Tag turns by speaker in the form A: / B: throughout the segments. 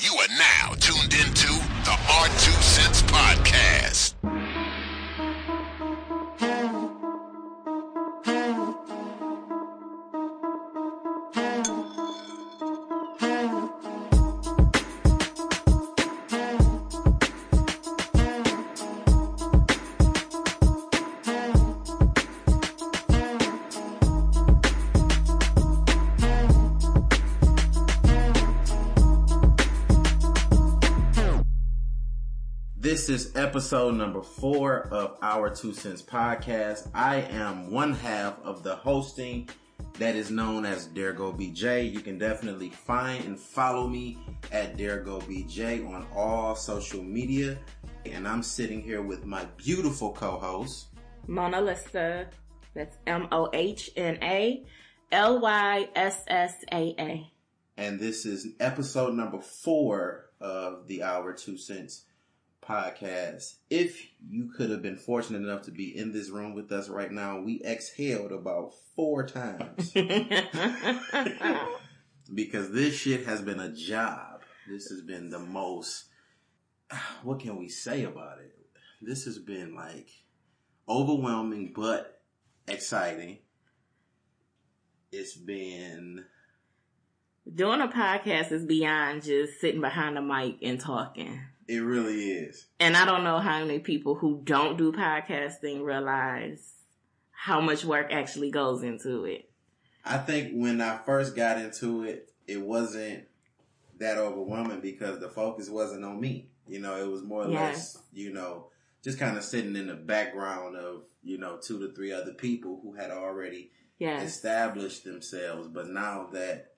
A: You are now tuned into
B: episode number four of our Two Cents Podcast. I am one half of the hosting that is known as Dare Go BJ. You can definitely find and follow me at Dare Go BJ on all social media. And I'm sitting here with my beautiful co-host.
C: Mona Lisa. That's M O H N A L Y S S A A.
B: And this is episode number four of the Hour Two Cents podcast. If you could have been fortunate enough to be in this room with us right now, we exhaled about four times because this shit has been a job. This has been the most, what can we say about it? This has been like overwhelming but exciting. It's been
C: Doing a podcast is beyond just sitting behind a mic and talking.
B: It really is.
C: And I don't know how many people who don't do podcasting realize how much work actually goes into it.
B: I think when I first got into it, it wasn't that overwhelming because the focus wasn't on me. You know, it was more or
C: Yeah.
B: less, you know, just kind of sitting in the background of, you know, two to three other people who had already established themselves. But now that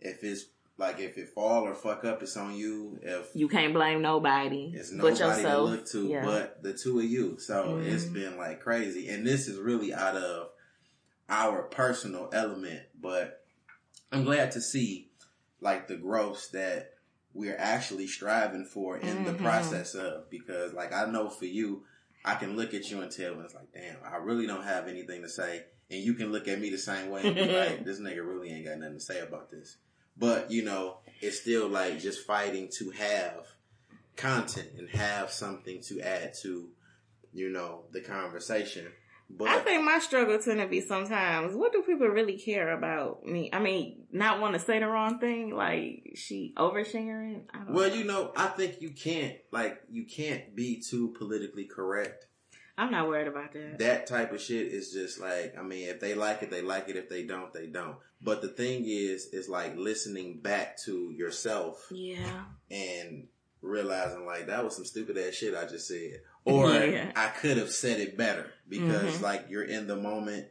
B: if it's like if it fall or fuck up, it's on you. If
C: You can't blame nobody
B: it's
C: but
B: nobody to look to
C: Yeah.
B: but the two of you. So it's
C: Mhm.
B: been like crazy. And this is really out of our personal element, but I'm glad to see like the growth that we're actually striving for in the
C: Mhm.
B: process of because like I know for you, I can look at you and tell when it's like, damn, I really don't have anything to say. And you can look at me the same way and be like, this nigga really ain't got nothing to say about this. But, you know, it's still like just fighting to have content and have something to add to, you know, the conversation. But
C: I think my struggle tend to be sometimes, what do people really care about me? I mean, not want to say the wrong thing, like she oversharing. I don't
B: well,
C: know.
B: you know, I think you can't like you can't be too politically correct.
C: I'm not worried about that.
B: That type of shit is just like, I mean, if they like it, they like it. If they don't, they don't. But the thing is, is like listening back to yourself
C: yeah.
B: and realizing like that was some stupid ass shit I just said. Or
C: Yeah.
B: I could have said it better because
C: Mhm.
B: like you're in the moment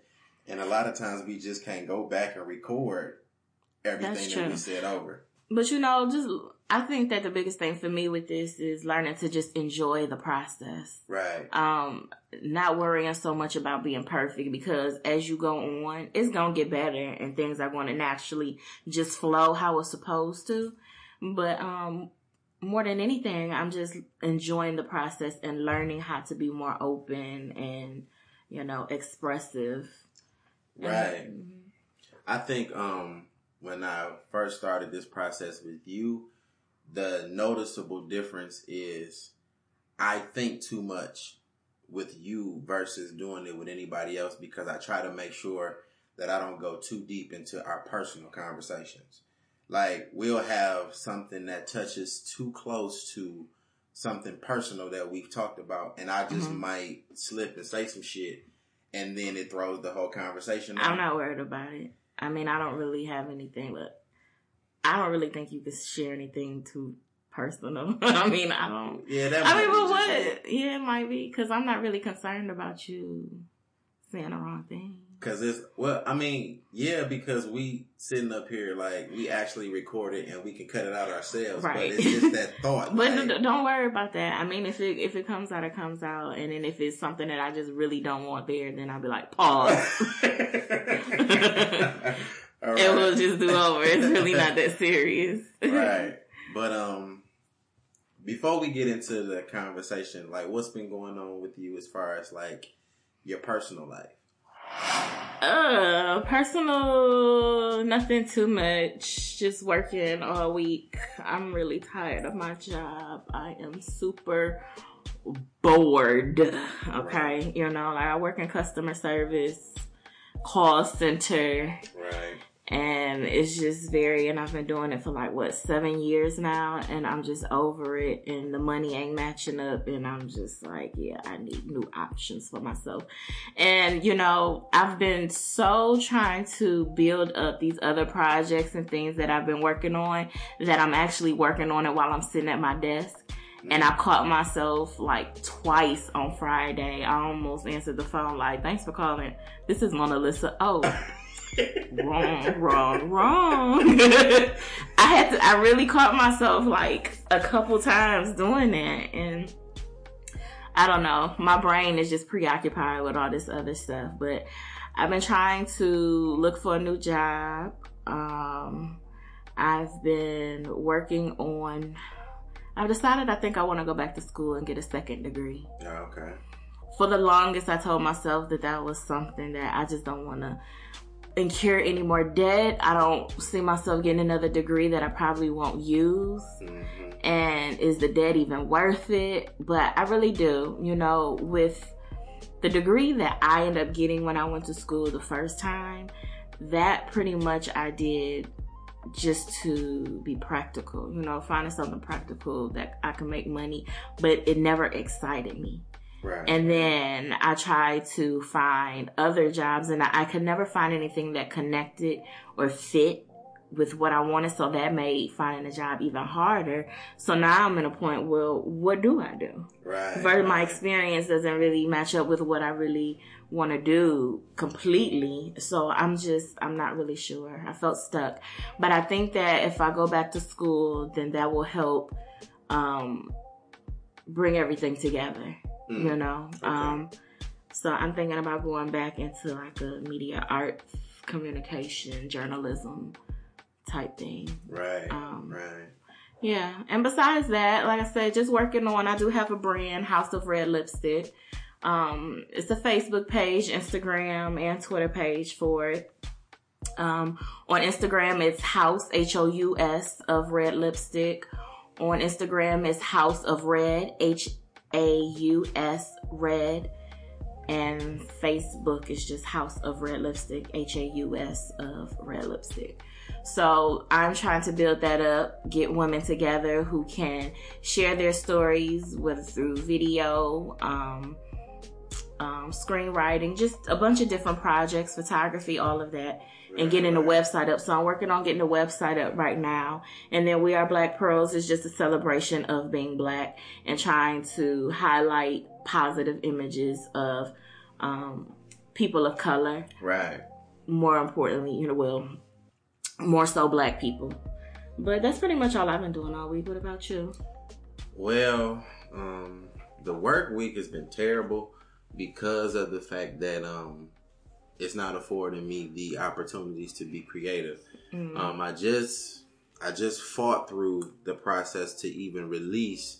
B: and a lot of times we just can't go back and record everything that we said over.
C: But you know, just I think that the biggest thing for me with this is learning to just enjoy the process.
B: Right.
C: Um, not worrying so much about being perfect because as you go on, it's gonna get better and things are gonna naturally just flow how it's supposed to. But um more than anything, I'm just enjoying the process and learning how to be more open and, you know, expressive.
B: Right.
C: And-
B: I think um when I first started this process with you, the noticeable difference is I think too much with you versus doing it with anybody else because I try to make sure that I don't go too deep into our personal conversations. Like we'll have something that touches too close to something personal that we've talked about and I just
C: Mhm.
B: might slip and say some shit and then it throws the whole conversation.
C: I'm not worried about it. I mean, I don't really have anything, but I don't really think you could share anything too personal. I mean, I don't.
B: Yeah, that.
C: I mean,
B: be
C: but what? Yeah, it might be because I'm not really concerned about you saying the wrong thing.
B: Cause it's well, I mean, yeah, because we sitting up here like we actually record it and we can cut it out ourselves,
C: Right.
B: but it's just that thought.
C: But
B: like,
C: don't worry about that. I mean, if it if it comes out, it comes out, and then if it's something that I just really don't want there, then I'll be like, pause.
B: All
C: and we'll just do over. It's really not that serious.
B: right. But um, before we get into the conversation, like what's been going on with you as far as like your personal life?
C: Uh, personal, nothing too much. Just working all week. I'm really tired of my job. I am super bored. Okay. You know, like I work in customer service, call center.
B: Right.
C: And it's just very, and I've been doing it for like what, seven years now, and I'm just over it, and the money ain't matching up, and I'm just like, yeah, I need new options for myself. And, you know, I've been so trying to build up these other projects and things that I've been working on that I'm actually working on it while I'm sitting at my desk. And I mm-hmm. caught myself like twice on Friday. I almost answered the phone like, thanks for calling. This is Mona Lisa. Oh, wrong, wrong, wrong. I had to, I really caught myself like a couple times doing that. And I don't know, my brain is just preoccupied with all this other stuff. But I've been trying to look for a new job. Um, I've been working on, I've decided I think I want to go back to school and get a second degree.
B: Yeah, okay.
C: For the longest, I told myself that that was something that I just don't want to incur any more debt. I don't see myself getting another degree that I probably won't use.
B: Mm-hmm.
C: And is the debt even worth it? But I really do. You know, with the degree that I ended up getting when I went to school the first time, that pretty much I did just to be practical, you know, finding something practical that I can make money, but it never excited me.
B: Right.
C: And then I tried to find other jobs and I, I could never find anything that connected or fit with what I wanted. So that made finding a job even harder. So now I'm in a point where what do I do?
B: right.
C: Versus my experience doesn't really match up with what I really want to do completely. So I'm just, I'm not really sure. I felt stuck. But I think that if I go back to school, then that will help, um, bring everything together,
B: Mm.
C: you know? Um, so I'm thinking about going back into like a media arts, communication, journalism type thing.
B: Right.
C: um,
B: right.
C: Yeah, and besides that, like I said, just working on. I do have a brand, House of Red Lipstick. Um, it's a Facebook page, Instagram, and Twitter page for it. Um, on Instagram, it's House H O U S of Red Lipstick. On Instagram, it's House of Red H A U S Red. And Facebook is just House of Red Lipstick H A U S of Red Lipstick. So I'm trying to build that up, get women together who can share their stories, whether through video, um, um, screenwriting, just a bunch of different projects, photography, all of that, and getting the website up. So I'm working on getting the website up right now. And then We Are Black Pearls is just a celebration of being black and trying to highlight positive images of um, people of color
B: Right.
C: more importantly, you know, well, more so black people. But that's pretty much all I've been doing all week. What about you?
B: Well, um, the work week has been terrible because of the fact that um, it's not affording me the opportunities to be creative. Um, I just I just fought through the process to even release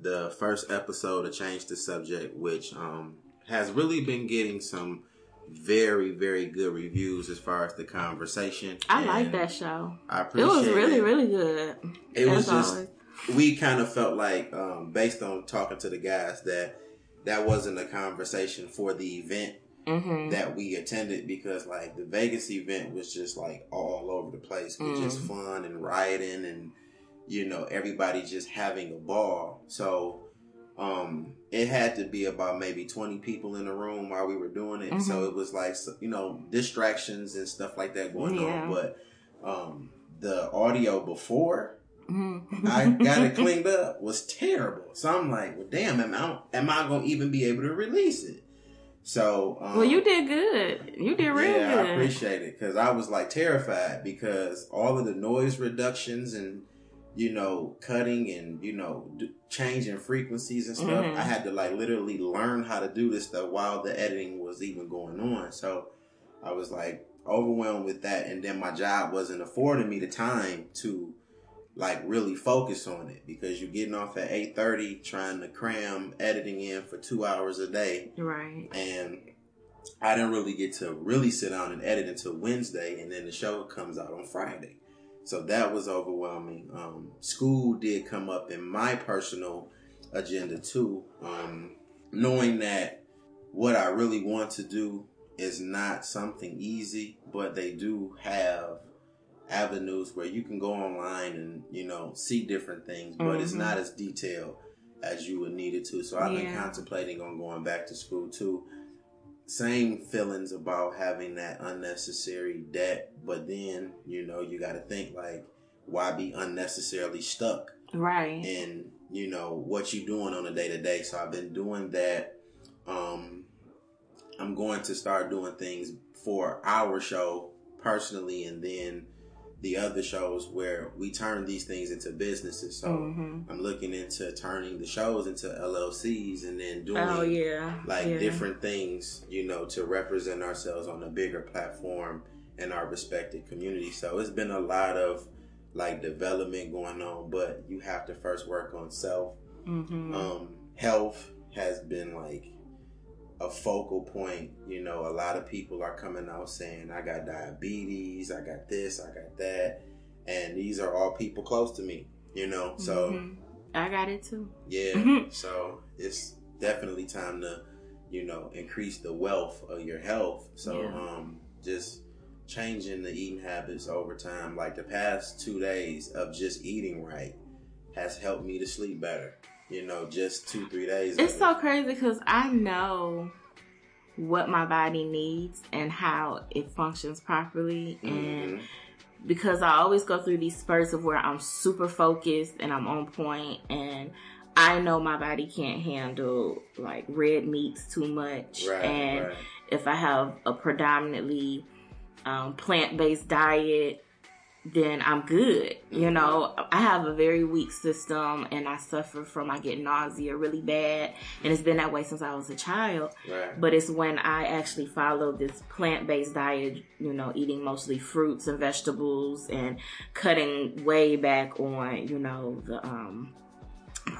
B: the first episode of Change the Subject, which um, has really been getting some very very good reviews as far as the conversation.
C: I like that show.
B: I appreciate It
C: was really,
B: it.
C: really good.
B: It was
C: As
B: just
C: always.
B: we kind of felt like, um, based on talking to the guys, that that wasn't a conversation for the event
C: Mhm.
B: that we attended because like the Vegas event was just like all over the place with
C: Mm.
B: just fun and rioting and you know everybody just having a ball. So um it had to be about maybe 20 people in the room while we were doing it. So
C: Mhm.
B: it was like you know distractions and stuff like that going
C: Yeah.
B: on, but um the audio before
C: Mhm.
B: I got it cleaned up was terrible. So I'm like, well, damn, am I, am I going to even be able to release it? So, um,
C: well, you did good. You did real
B: yeah, I appreciate it because I was like terrified because all of the noise reductions and you know cutting and you know d- changing frequencies and stuff.
C: Mhm.
B: I had to like literally learn how to do this stuff while the editing was even going on. So I was like overwhelmed with that, and then my job wasn't affording me the time to like really focus on it because you're getting off at eight thirty trying to cram editing in for two hours a day
C: right.
B: and I didn't really get to really sit down and edit until Wednesday, and then the show comes out on Friday. So that was overwhelming. Um, school did come up in my personal agenda too, um, knowing that what I really want to do is not something easy, but they do have avenues where you can go online and you know see different things, but mm-hmm. it's not as detailed as you would need it to. So I've yeah. been contemplating on going back to school too. Same feelings about having that unnecessary debt, but then you know you got to think like, why be unnecessarily stuck?
C: Right.
B: And you know what you doing on a day to day. So I've been doing that. Um, I'm going to start doing things for our show personally, and then the other shows where we turn these things into businesses. So mm-hmm. I'm looking into turning the shows into LLCs and then doing
C: oh, yeah.
B: like
C: yeah.
B: different things, you know, to represent ourselves on a bigger platform in our respected community. So it's been a lot of like development going on, but you have to first work on self. Mm-hmm. Um, health has been like a focal point. You know, a lot of people are coming out saying, I got diabetes, I got this, I got that. And these are all people close to me, you know? So mm-hmm.
C: I got it too.
B: Yeah. Mm-hmm. So it's definitely time to, you know, increase the wealth of your health. So yeah. um just changing the eating habits over time. Like the past two days of just eating right has helped me to sleep better you know, just two, three days.
C: It's so crazy because I know what my body needs and how it functions properly. Mm-hmm. And because I always go through these spurts of where I'm super focused and I'm on point and I know my body can't handle like red meats too much.
B: Right,
C: and
B: right.
C: if I have a predominantly um, plant based diet, then I'm good. You mm-hmm. know, I have a very weak system and I suffer from, I get nausea really bad. And it's been that way since I was a child.
B: Right.
C: But it's when I actually follow this plant based diet, you know, eating mostly fruits and vegetables and cutting way back on, you know, the, um,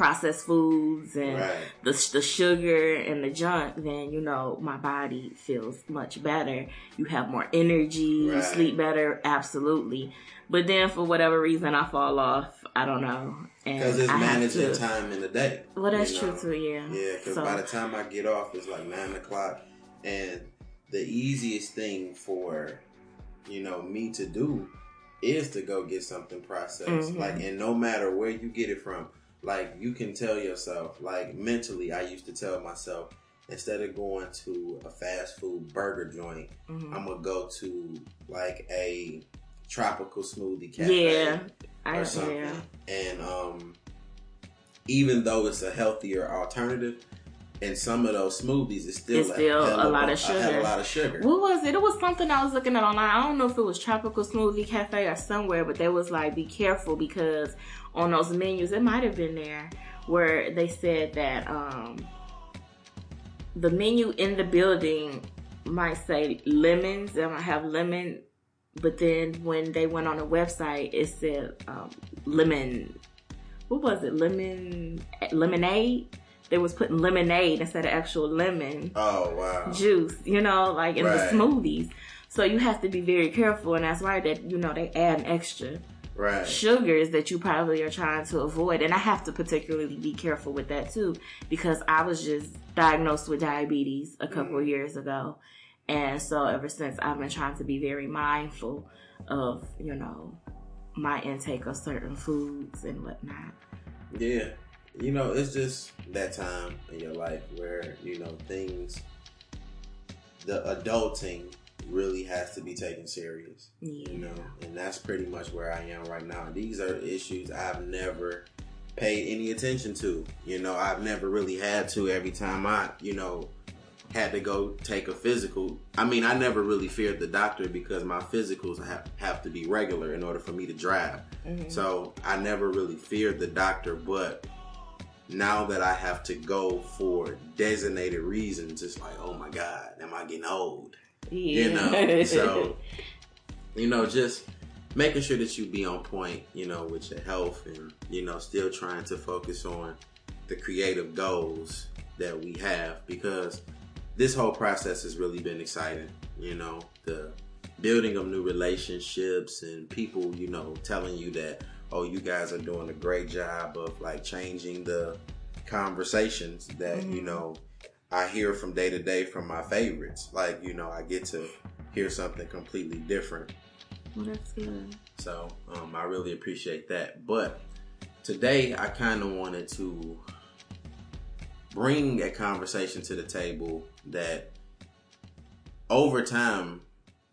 C: processed foods and
B: right.
C: the the sugar and the junk, then you know my body feels much better. You have more energy, right. sleep better, absolutely. But then for whatever reason, I fall off. I don't know.
B: Because it's I managing time in the day.
C: Well, that's true know? too. Yeah.
B: Yeah, because so. by the time I get off, it's like nine o'clock, and the easiest thing for you know me to do is to go get something processed. Mm-hmm. Like, and no matter where you get it from, like you can tell yourself, like mentally, I used to tell myself instead of going to a fast food burger joint, mm-hmm. I'm gonna go to like a tropical smoothie cafe
C: yeah,
B: or something. Yeah. And um, even though it's a healthier alternative, in some of those smoothies, it's still,
C: it's still a,
B: a
C: lot of sugar.
B: A lot of sugar.
C: What was it? It was something I was looking at online. I don't know if it was Tropical Smoothie Cafe or somewhere, but they was like, be careful because on those menus, it might have been there where they said that um, the menu in the building might say lemons. They might have lemon, but then when they went on the website, it said um, lemon. What was it? Lemon lemonade they was putting lemonade instead of actual lemon.
B: Oh wow.
C: Juice, you know, like in right. the smoothies. So you have to be very careful, and that's why that you know they add extra
B: right.
C: sugars that you probably are trying to avoid. And I have to particularly be careful with that too, because I was just diagnosed with diabetes a couple mm. years ago, and so ever since I've been trying to be very mindful of you know my intake of certain foods and whatnot.
B: Yeah, you know, it's just that time in your life where, you know, things, the adulting really has to be taken serious.
C: Yeah.
B: You know, and that's pretty much where I am right now. These are issues I've never paid any attention to. You know, I've never really had to every time I, you know, had to go take a physical. I mean, I never really feared the doctor because my physicals have, have to be regular in order for me to drive. Mm-hmm. So I never really feared the doctor, but now that I have to go for designated reasons, it's like, oh my God, am I getting old?
C: Yeah.
B: You know, so, you know, just making sure that you be on point, you know, with your health and, you know, still trying to focus on the creative goals that we have because this whole process has really been exciting. You know, the building of new relationships and people, you know, telling you that, oh, you guys are doing a great job of like changing the conversations that,
C: Mm-hmm.
B: you know, I hear from day to day from my favorites. Like, you know, I get to hear something completely different.
C: Well, that's good.
B: So um, I really appreciate that. But today I kind of wanted to bring a conversation to the table that over time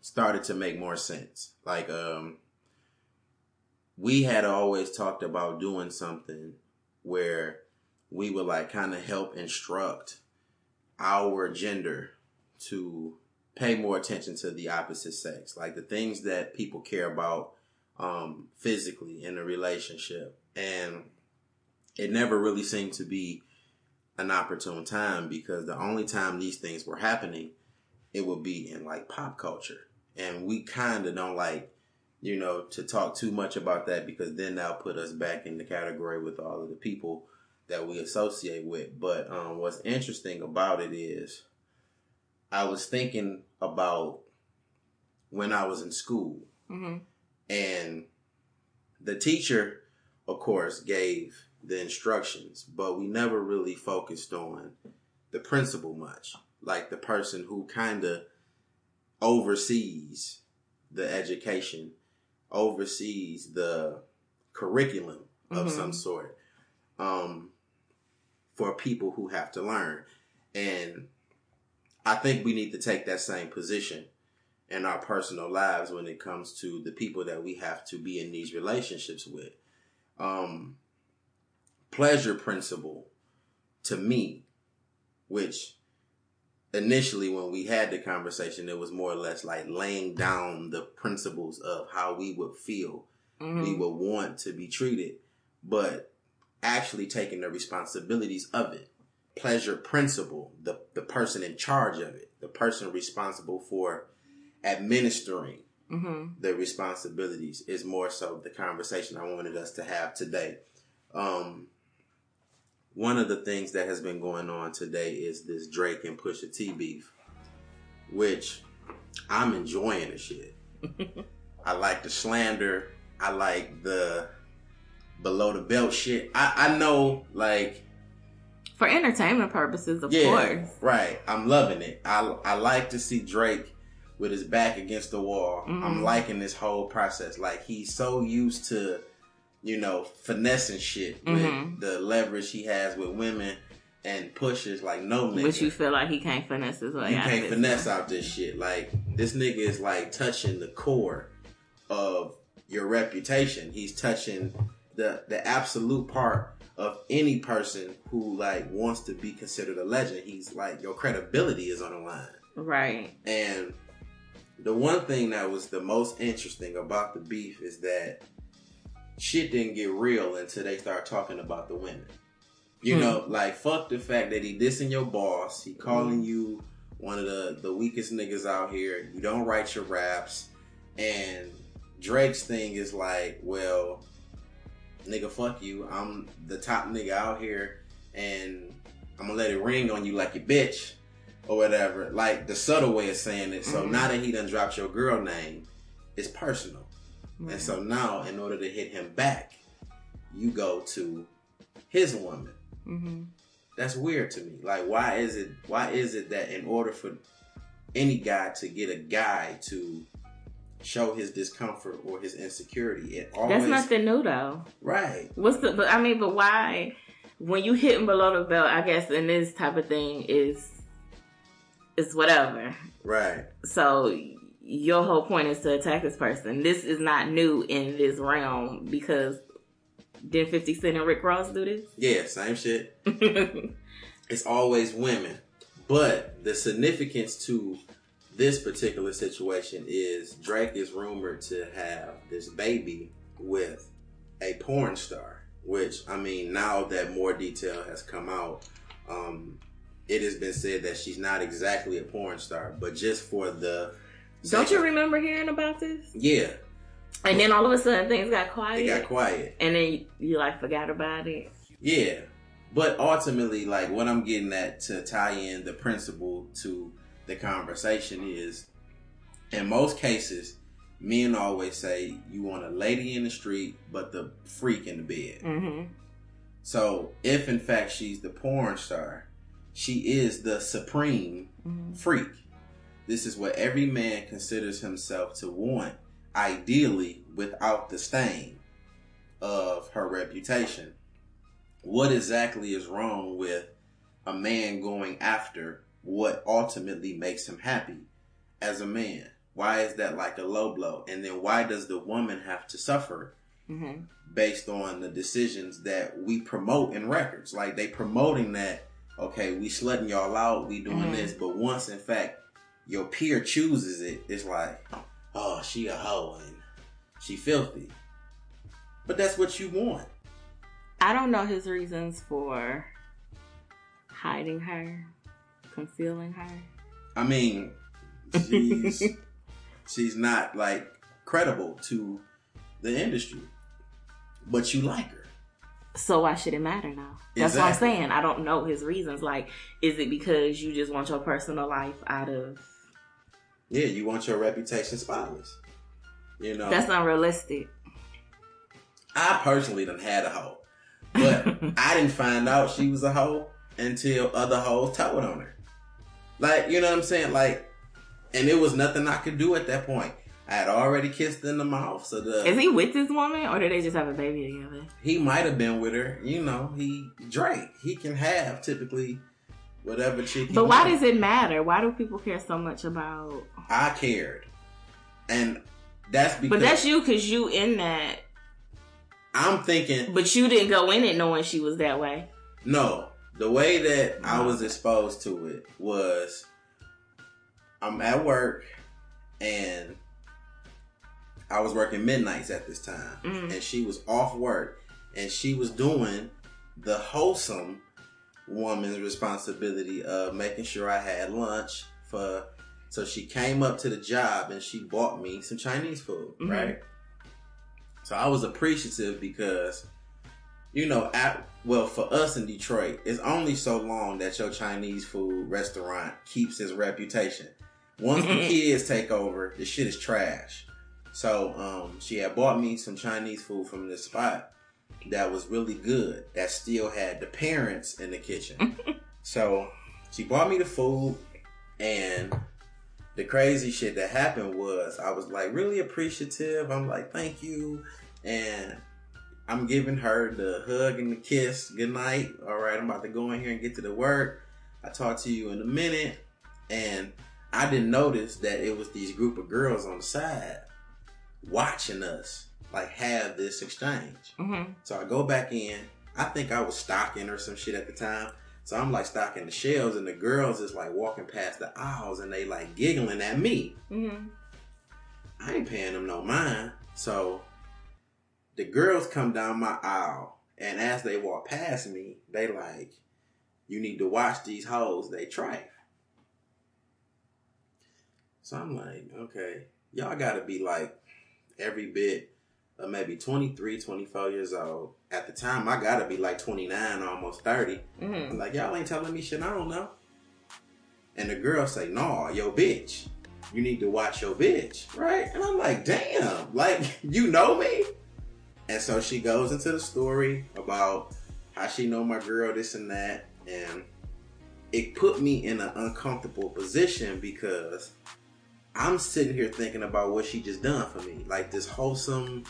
B: started to make more sense. Like, um, we had always talked about doing something where we would like kind of help instruct our gender to pay more attention to the opposite sex, like the things that people care about um, physically in a relationship. And it never really seemed to be an opportune time because the only time these things were happening, it would be in like pop culture. And we kind of don't like, you know, to talk too much about that because then that'll put us back in the category with all of the people that we associate with. But um, what's interesting about it is I was thinking about when I was in school
C: hmm
B: and the teacher, of course, gave the instructions, but we never really focused on the principal much. Like the person who kind of oversees the education, oversees the curriculum of
C: Mhm.
B: some sort um, for people who have to learn. And I think we need to take that same position in our personal lives when it comes to the people that we have to be in these relationships with. Um, pleasure principle to me, which initially when we had the conversation, it was more or less like laying down the principles of how we would feel,
C: hmm
B: we would want to be treated, but actually taking the responsibilities of it. Pleasure principle, the, the person in charge of it, the person responsible for administering
C: hmm
B: the responsibilities is more so the conversation I wanted us to have today. Um, one of the things that has been going on today is this Drake and Pusha T beef, which I'm enjoying the shit. I like the slander. I like the below the belt shit. I, I know, like,
C: For entertainment purposes, of
B: yeah,
C: course.
B: right. I'm loving it. I I like to see Drake with his back against the wall. I'm
C: Mhm.
B: liking this whole process. Like he's so used to, you know, finessing shit with
C: Mhm.
B: the leverage he has with women and Pusha's like no nigga.
C: But you feel like he can't finesse his way
B: You can't
C: this.
B: finesse out this shit. Like this nigga is like touching the core of your reputation. He's touching the the absolute part of any person who like wants to be considered a legend. He's like your credibility is on the line.
C: Right.
B: And the one thing that was the most interesting about the beef is that shit didn't get real until they start talking about the women. You
C: Hmm.
B: know, like fuck the fact that he dissing your boss, he calling you one of the the weakest niggas out here. You don't write your raps, and Drake's thing is like, well, nigga, fuck you. I'm the top nigga out here, and I'm gonna let it ring on you like a bitch or whatever. Like the subtle way of saying it. So
C: Mhm.
B: now that he done dropped your girl name, it's personal.
C: Right.
B: And so now, in order to hit him back, you go to his woman.
C: hmm
B: That's weird to me. Like, why is it? Why is it that in order for any guy to get a guy to show his discomfort or his insecurity, it always
C: That's nothing new though.
B: right.
C: What's the? But I mean, but why? When you hit him below the belt, I guess in this type of thing is is whatever.
B: Right.
C: So your whole point is to attack this person. This is not new in this realm because did Fifty Cent and Rick Ross do this?
B: Yeah. Same shit. It's always women. But the significance to this particular situation is Drake is rumored to have this baby with a porn star. Which I mean, now that more detail has come out, um, it has been said that she's not exactly a porn star, but just for the
C: Don't you remember hearing about this?
B: Yeah,
C: And then all of a sudden things got
B: it
C: quiet,
B: got quiet.
C: and then you, you like forgot about it.
B: Yeah, But ultimately, like what I'm getting at to tie in the principle to the conversation is, in most cases, men always say you want a lady in the street, but the freak in the bed.
C: hmm
B: So if in fact she's the porn star, she is the supreme
C: hmm
B: freak. This is what every man considers himself to want, ideally without the stain of her reputation. What exactly is wrong with a man going after what ultimately makes him happy as a man? Why is that like a low blow? And then why does the woman have to suffer
C: hmm
B: based on the decisions that we promote in records. Like they promoting that, okay, we slutting y'all out, we doing
C: Mhm.
B: this, but once in fact your peer chooses it, it's like, oh, she a hoe and she filthy. But that's what you want.
C: I don't know his reasons for hiding her, concealing her.
B: I mean, she's she's not like credible to the industry, but you like her.
C: So why should it matter now? That's what I'm saying. I don't know his reasons. Like, is it because you just want your personal life out of?
B: Yeah, you want your reputation spotless. You know,
C: That's unrealistic.
B: I personally done had a hoe, but I didn't find out she was a hoe until other hoes told on her. Like, you know what I'm saying? Like, and it was nothing I could do at that point. I had already kissed in the mouth, so the
C: Is he with this woman, or did they just have a baby together?
B: he might have been with her. You know, he Drake. He can have typically whatever chick.
C: But why does it matter? Why do people care so much about?
B: I cared, and that's because
C: But that's you, cause you in that.
B: I'm thinking
C: But you didn't go in it knowing she was that way.
B: No, the way that I was exposed to it was I'm at work and I was working midnights at this time,
C: Mm.
B: and she was off work and she was doing the wholesome woman's responsibility of making sure I had lunch for. So she came up to the job and she bought me some Chinese food,
C: Mhm.
B: right? So I was appreciative because you know, at well, for us in Detroit, it's only so long that your Chinese food restaurant keeps its reputation. Once the kids take over, the shit is trash. So, um, she had bought me some Chinese food from this spot that was really good. That still had the parents in the kitchen. so, she bought me the food, and the crazy shit that happened was I was like really appreciative. I'm like, thank you, and I'm giving her the hug and the kiss. Good night. All right, I'm about to go in here and get to the work. I talk to you in a minute. And I didn't notice that it was these group of girls on the side watching us like have this exchange.
C: hmm
B: So I go back in. I think I was stocking or some shit at the time. So I'm like stocking the shelves and the girls is like walking past the aisles and they like giggling at me.
C: hmm
B: I ain't paying them no mind. So the girls come down my aisle, and as they walk past me, they like, you need to watch these hoes. They trife. So I'm like, okay, y'all gotta be like every bit maybe 23, 24 years old. At the time, I gotta be like 29, almost 30.
C: hmm
B: I'm like, y'all ain't telling me shit I don't know. And the girl say, nah, yo bitch. You need to watch your bitch, right? And I'm like, damn, like you know me? And so she goes into the story about how she know my girl, this and that, and it put me in an uncomfortable position because I'm sitting here thinking about what she just done for me. Like this wholesome,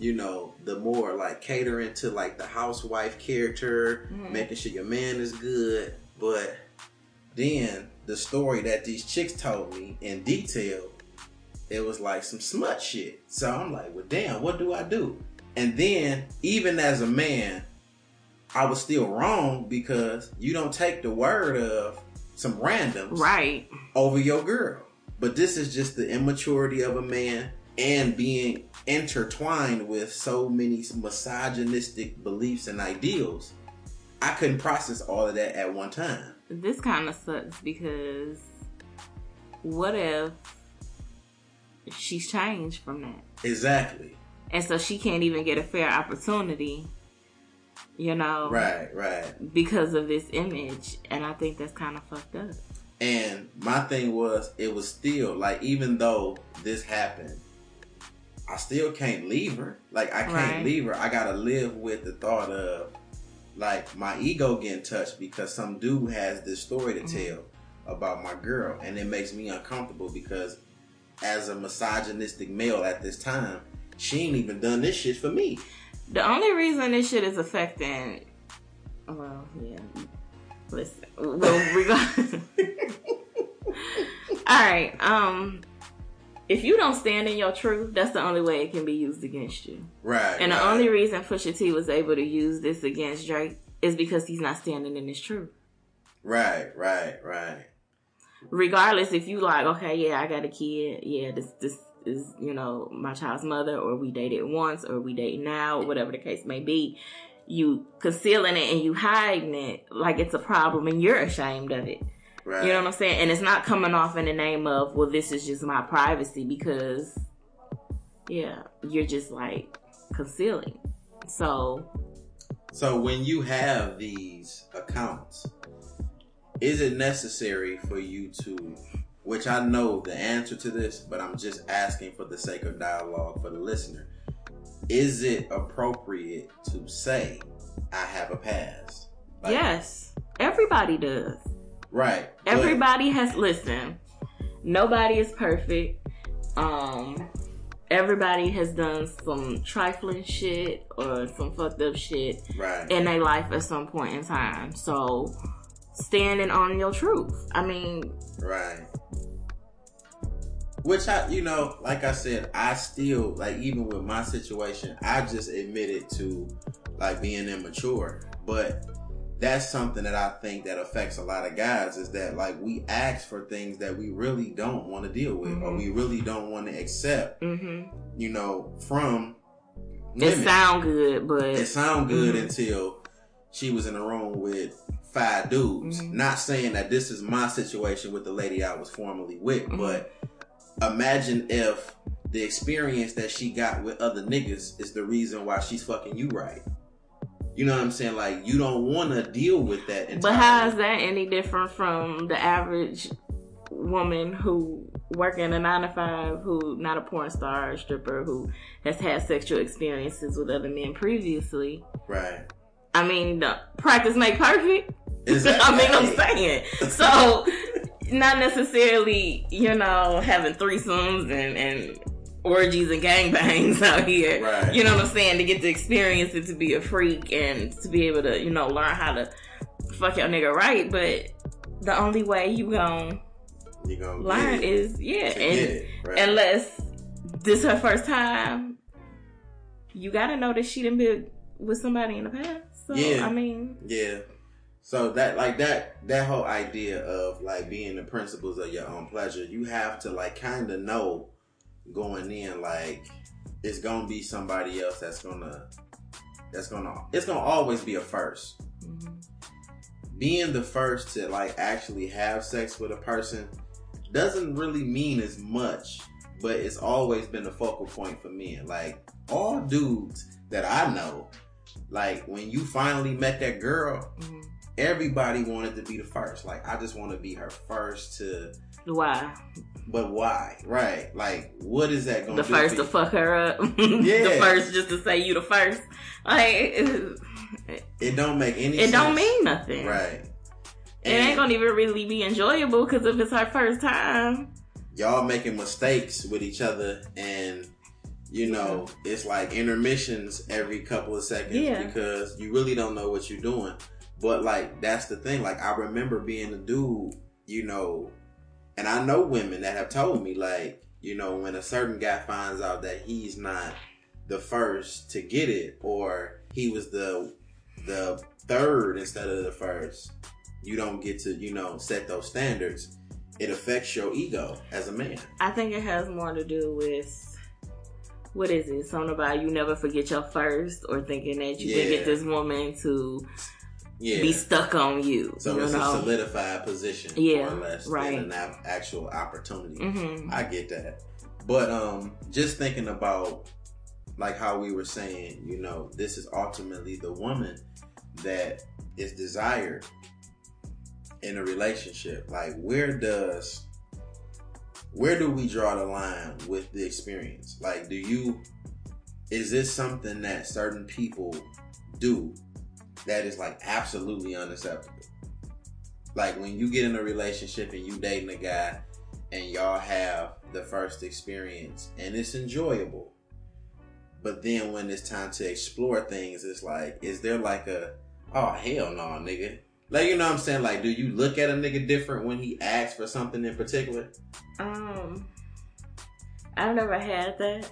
B: you know, the more like catering to like the housewife character,
C: Mhm.
B: making sure your man is good. But then the story that these chicks told me in detail, it was like some smut shit. So I'm like, well, damn, what do I do? And then, even as a man, I was still wrong because you don't take the word of some randoms
C: Right.
B: over your girl. But this is just the immaturity of a man and being intertwined with so many misogynistic beliefs and ideals. I couldn't process all of that at one time.
C: This kind of sucks because what if she's changed from that?
B: Exactly.
C: And so she can't even get a fair opportunity you know,
B: Right, right.
C: because of this image, and I think that's kind of fucked up.
B: And my thing was, it was still like, even though this happened, I still can't leave her. Like, I can't
C: Right.
B: leave her. I gotta live with the thought of, like, my ego getting touched because some dude has this story to
C: Mhm.
B: tell about my girl, and it makes me uncomfortable because, as a misogynistic male at this time, she ain't even done this shit for me.
C: The only reason this shit is affecting, well, yeah. Listen, well, regardless. All right. Um, if you don't stand in your truth, that's the only way it can be used against you.
B: Right.
C: And the only reason Pusha T was able to use this against Drake is because he's not standing in his truth.
B: Right, right, right.
C: Regardless, if you like, okay, yeah, I got a kid, yeah, this this is you know my child's mother, or we dated once, or we date now, whatever the case may be. You concealing it and you hiding it like it's a problem, and you're ashamed of it.
B: Right.
C: You know what I'm saying? And it's not coming off in the name of, well, this is just my privacy because, yeah, you're just like concealing. So,
B: So when you have these accounts, is it necessary for you to which I know the answer to this, but I'm just asking for the sake of dialogue for the listener. Is it appropriate to say I have a past? Like,
C: yes, everybody does.
B: Right.
C: Everybody has listened. Nobody is perfect. Um, everybody has done some trifling shit or some fucked up shit
B: right.
C: in their life at some point in time. So, standing on your truth. I mean,
B: Right. Which I, you know, like I said, I still like even with my situation, I just admitted to like being immature. But that's something that I think that affects a lot of guys is that like we ask for things that we really don't want to deal with or
C: Mhm.
B: we really don't want to accept,
C: hmm
B: you know, from
C: it sound good, but
B: it sound good
C: Mhm.
B: until she was in a room with five dudes.
C: Mhm.
B: Not saying that this is my situation with the lady I was formerly with,
C: Mhm.
B: but imagine if the experience that she got with other niggas is the reason why she's fucking you right. You know what I'm saying? Like you don't want to deal with that.
C: But how is that any different from the average woman who working a nine to five, who not a porn star or stripper, who has had sexual experiences with other men previously?
B: right?
C: I mean, the practice make perfect.
B: Exactly.
C: I mean, I'm saying so. Not necessarily, you know, having threesomes and and orgies and gangbangs out here.
B: Right.
C: You know what I'm saying? To get to experience it, to be a freak, and to be able to, you know, learn how to fuck your nigga right. But the only way you gon'
B: You gonna
C: learn is yeah, and
B: it, right?
C: unless this her first time, you gotta know that she done been with somebody in the past. So
B: Yeah.
C: I mean,
B: Yeah. So that like that that whole idea of like being the principles of your own pleasure, you have to like kind of know going in like it's gonna be somebody else that's gonna that's gonna it's gonna always be a first.
C: mhm.
B: Being the first to like actually have sex with a person doesn't really mean as much, but it's always been the focal point for men. Like all dudes that I know, like when you finally met that girl,
C: Mhm.
B: Everybody wanted to be the first. Like, I just want to be her first to,
C: why
B: but why? Right? Like, what is that going
C: the
B: to do?
C: first to fuck her up?
B: Yeah.
C: the first just to say you the first. Like it,
B: It don't make any.
C: it
B: sense.
C: don't mean nothing.
B: right.
C: It ain't gonna even really be enjoyable because if it's her first time,
B: y'all making mistakes with each other, and you know it's like intermissions every couple of seconds
C: Yeah.
B: because you really don't know what you're doing. But like that's the thing. Like I remember being a dude, you know, and I know women that have told me like, you know, when a certain guy finds out that he's not the first to get it, or he was the the third instead of the first, you don't get to, you know, set those standards. It affects your ego as a man.
C: I think it has more to do with what is it? Something about you never forget your first, or thinking that you can
B: Yeah.
C: get this woman to
B: Yeah.
C: be stuck on you.
B: so
C: you
B: it's a solidified position,
C: Yeah,
B: more or less,
C: right.
B: than an actual opportunity.
C: hmm
B: I get that. But um just thinking about like how we were saying, you know, this is ultimately the woman that is desired in a relationship? Like, where does where do we draw the line with the experience? Like, do you is this something that certain people do that is like absolutely unacceptable? Like when you get in a relationship and you dating a guy and y'all have the first experience and it's enjoyable. But then when it's time to explore things, it's like, is there like a, oh hell no, nigga. Like you know what I'm saying? Like, do you look at a nigga different when he asks for something in particular?
C: Um, I've never had that,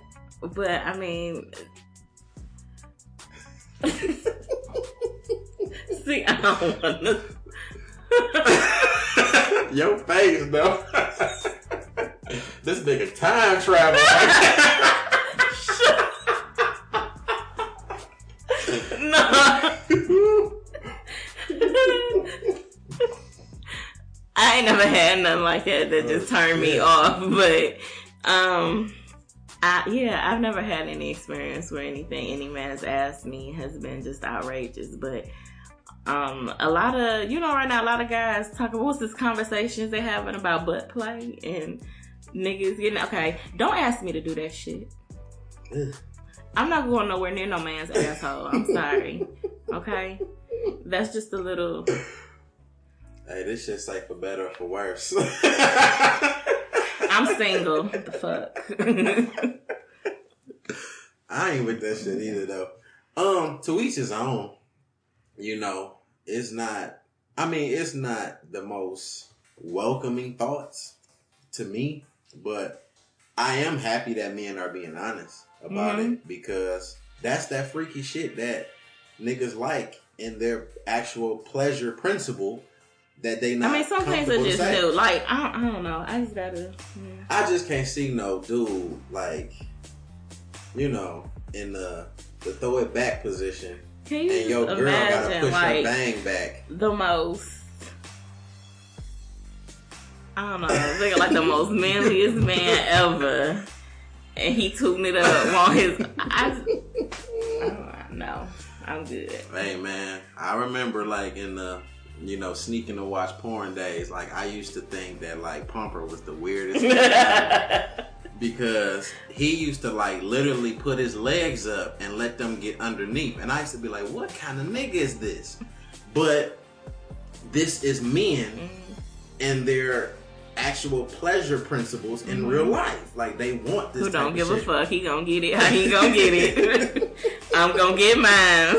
C: but I mean, see, I don't want to.
B: Your face, though. this nigga time travel.
C: no. I ain't never had nothing like that that just turned me off, but um I yeah, I've never had any experience where anything any man has asked me has been just outrageous, but um a lot of you know right now a lot of guys talking what's this conversations they having about butt play and niggas getting okay, don't ask me to do that shit. I'm not going nowhere near no man's asshole. I'm sorry. Okay? That's just a little
B: Hey, this shit's like for better or for worse.
C: I'm single. What the fuck?
B: I ain't with that shit either though. Um, to each his own. You know, it's not I mean, it's not the most welcoming thoughts to me, but I am happy that men are being honest about
C: Mhm.
B: it because that's that freaky shit that niggas like in their actual pleasure principle that they not
C: I mean, some things are just new. Like, I don't, I don't know. I just gotta. yeah.
B: I just can't see no dude like, you know, in the the throw it back position,
C: Can you
B: and your girl gotta
C: imagine,
B: push her
C: like,
B: bang back.
C: the most. I don't know, nigga, like the most manliest man ever, and he tooting it up on his. I, I don't know. I'm good.
B: Hey man, I remember like in the you know sneaking to watch porn days. Like I used to think that like Pumper was the weirdest thing ever. Because he used to like literally put his legs up and let them get underneath, and I used to be like, what kind of nigga is this? But this is men mm. and their actual pleasure principles in real mm-hmm. life. Like they want this.
C: Who don't give
B: of
C: a fuck? He gonna get it. He gonna get it? I'm gonna get mine.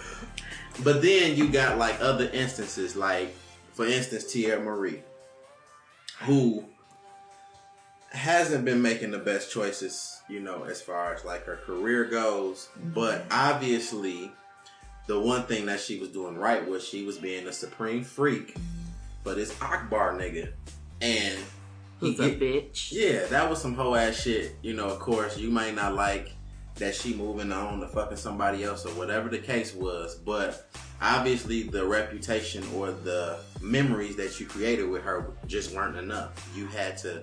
B: But then you got like other instances, like for instance, Teairra Mari, who hasn't been making the best choices, you know, as far as like her career goes. Mm-hmm. But obviously, the one thing that she was doing right was she was being a supreme freak for this Akbar nigga, and he
C: a
B: get-
C: bitch?
B: yeah, that was some hoe ass shit. You know, of course, you might not like that she moving on to fucking somebody else or whatever the case was, but obviously the reputation or the memories that you created with her just weren't enough. You had to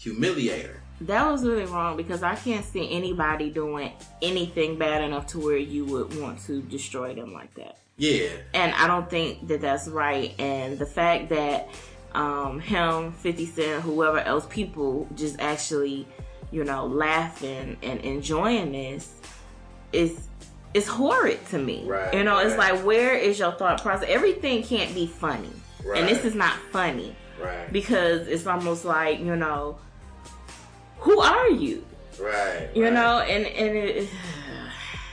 B: humiliate her.
C: That was really wrong because I can't see anybody doing anything bad enough to where you would want to destroy them like that.
B: Yeah,
C: And I don't think that that's right. And the fact that um, him, 50 Cent, whoever else, people just actually, you know, laughing and enjoying this is is horrid to me.
B: Right,
C: You know, it's like where is your thought process? Everything can't be funny. right. And this is not funny
B: right,
C: because it's almost like, you know, who are you?
B: right.
C: you
B: right.
C: know and and it,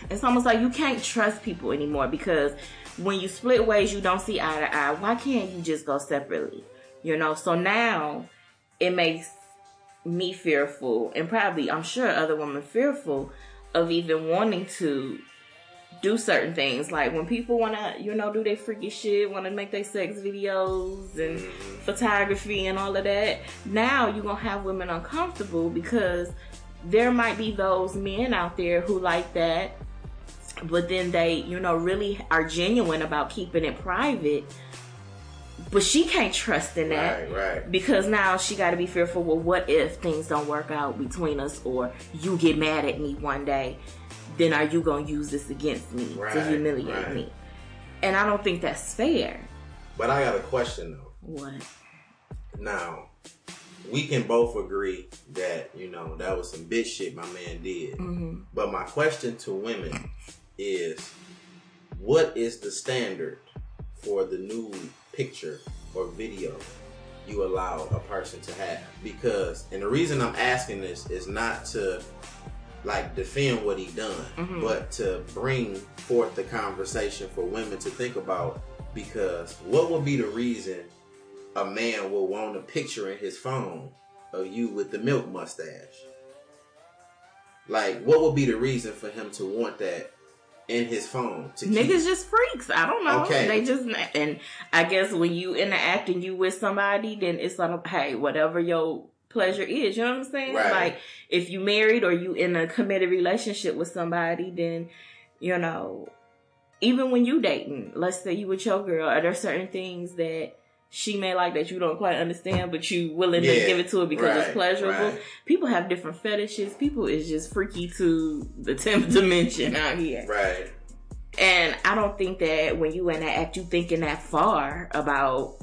C: it's almost like you can't trust people anymore because when you split ways you don't see eye to eye why can't you just go separately you know so now it makes me fearful and probably i'm sure other women fearful of even wanting to do certain things. Like when people want to you know do their freaky shit want to make their sex videos and mm-hmm. photography and all of that now you're gonna have women uncomfortable because there might be those men out there who like that but then they you know really are genuine about keeping it private but she can't trust in that
B: Right, right.
C: because now she got to be fearful well what if things don't work out between us or you get mad at me one day then are you gonna use this against me to humiliate
B: right.
C: me? And I don't think that's fair.
B: But I got a question though.
C: What?
B: Now, we can both agree that, you know, that was some bitch shit my man did.
C: hmm
B: But my question to women is what is the standard for the nude picture or video you allow a person to have? Because, and the reason I'm asking this is not to like defend what he done,
C: Mhm.
B: but to bring forth the conversation for women to think about. Because what would be the reason a man will want a picture in his phone of you with the milk mustache? Like, what would be the reason for him to want that in his phone? To keep-
C: Niggas just freaks. I don't know.
B: Okay.
C: They just and I guess when you interact and you with somebody, then it's like hey, whatever your pleasure is. You know what I'm saying?
B: Right.
C: Like if you married or you in a committed relationship with somebody, then you know, even when you dating, let's say you with your girl, are there certain things that she may like that you don't quite understand, but you willing to give it to her because it's pleasurable.
B: right.
C: People have different fetishes. People is just freaky to the tenth dimension out here.
B: Right.
C: And I don't think that when you in that act, you thinking that far about,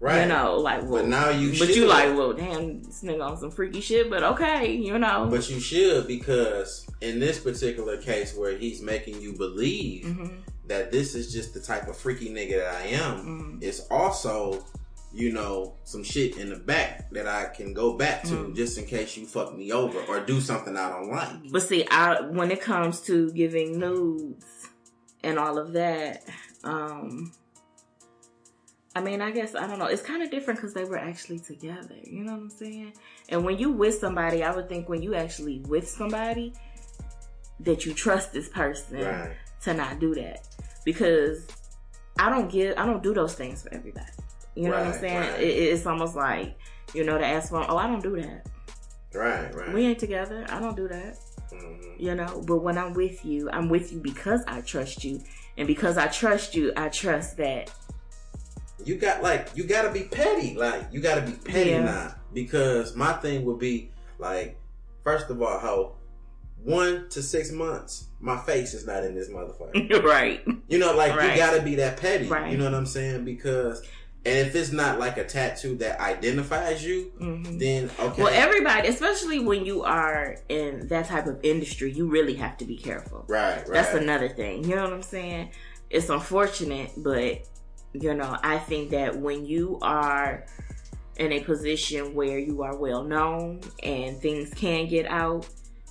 B: Right.
C: you know, like, well,
B: But now you
C: but
B: should.
C: you like, well, damn, this nigga on some freaky shit, but okay, you know.
B: But you should because in this particular case where he's making you believe
C: Mhm.
B: That this is just the type of freaky nigga that I am,
C: Mhm.
B: it's also, you know, some shit in the back that I can go back to
C: Mhm.
B: just in case you fuck me over or do something I don't like.
C: But see, I when it comes to giving nudes and all of that, um, I mean, I guess I don't know. It's kind of different because they were actually together. You know what I'm saying? And when you with somebody, I would think when you actually with somebody that you trust this person
B: Right.
C: To not do that because I don't give I don't do those things for everybody. You know what I'm saying?
B: right.
C: It, it's almost like you know to ask for oh I don't do that.
B: Right, right.
C: We ain't together. I don't do that
B: Mhm.
C: you know but when i'm with you i'm with you because i trust you and because i trust you i trust that
B: You got like you gotta be petty. Like you gotta be petty
C: Yeah.
B: now. Because my thing would be like, first of all, how one to six months, my face is not in this motherfucker.
C: right
B: You know, like
C: Right.
B: you gotta be that petty.
C: Right.
B: You know what I'm saying? Because and if it's not like a tattoo that identifies you,
C: Mhm.
B: then okay.
C: well everybody especially when you are in that type of industry you really have to be careful
B: right, right.
C: that's another thing you know what i'm saying it's unfortunate but you know i think that when you are in a position where you are well known and things can get out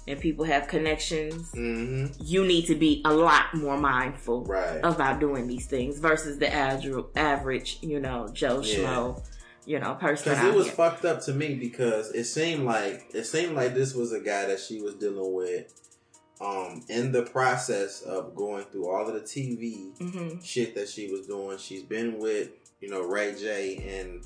C: and people have connections
B: hmm
C: you need to be a lot more mindful
B: Right.
C: about doing these things versus the average, you know, Joe
B: Yeah.
C: Schmo, you know, person.
B: Because it was
C: here.
B: fucked up to me because it seemed like it seemed like this was a guy that she was dealing with um in the process of going through all of the TV
C: Mhm.
B: shit that she was doing. She's been with, you know, Ray J and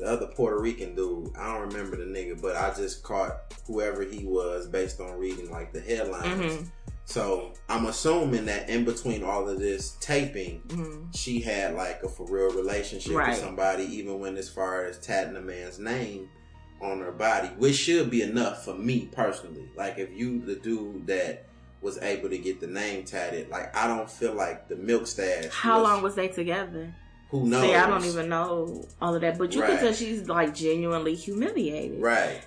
B: the other Puerto Rican dude. I don't remember the nigga, but I just caught whoever he was based on reading like the headlines.
C: Mhm.
B: So I'm assuming that in between all of this taping,
C: Mhm.
B: she had like a for real relationship
C: Right.
B: with somebody, even when as far as tatting a man's name on her body, which should be enough for me personally. Like if you the dude that was able to get the name tatted, like I don't feel like the milk stash.
C: How long was they together?
B: Who knows?
C: See, I don't even know all of that, but you
B: Right.
C: can tell she's like genuinely humiliated.
B: Right.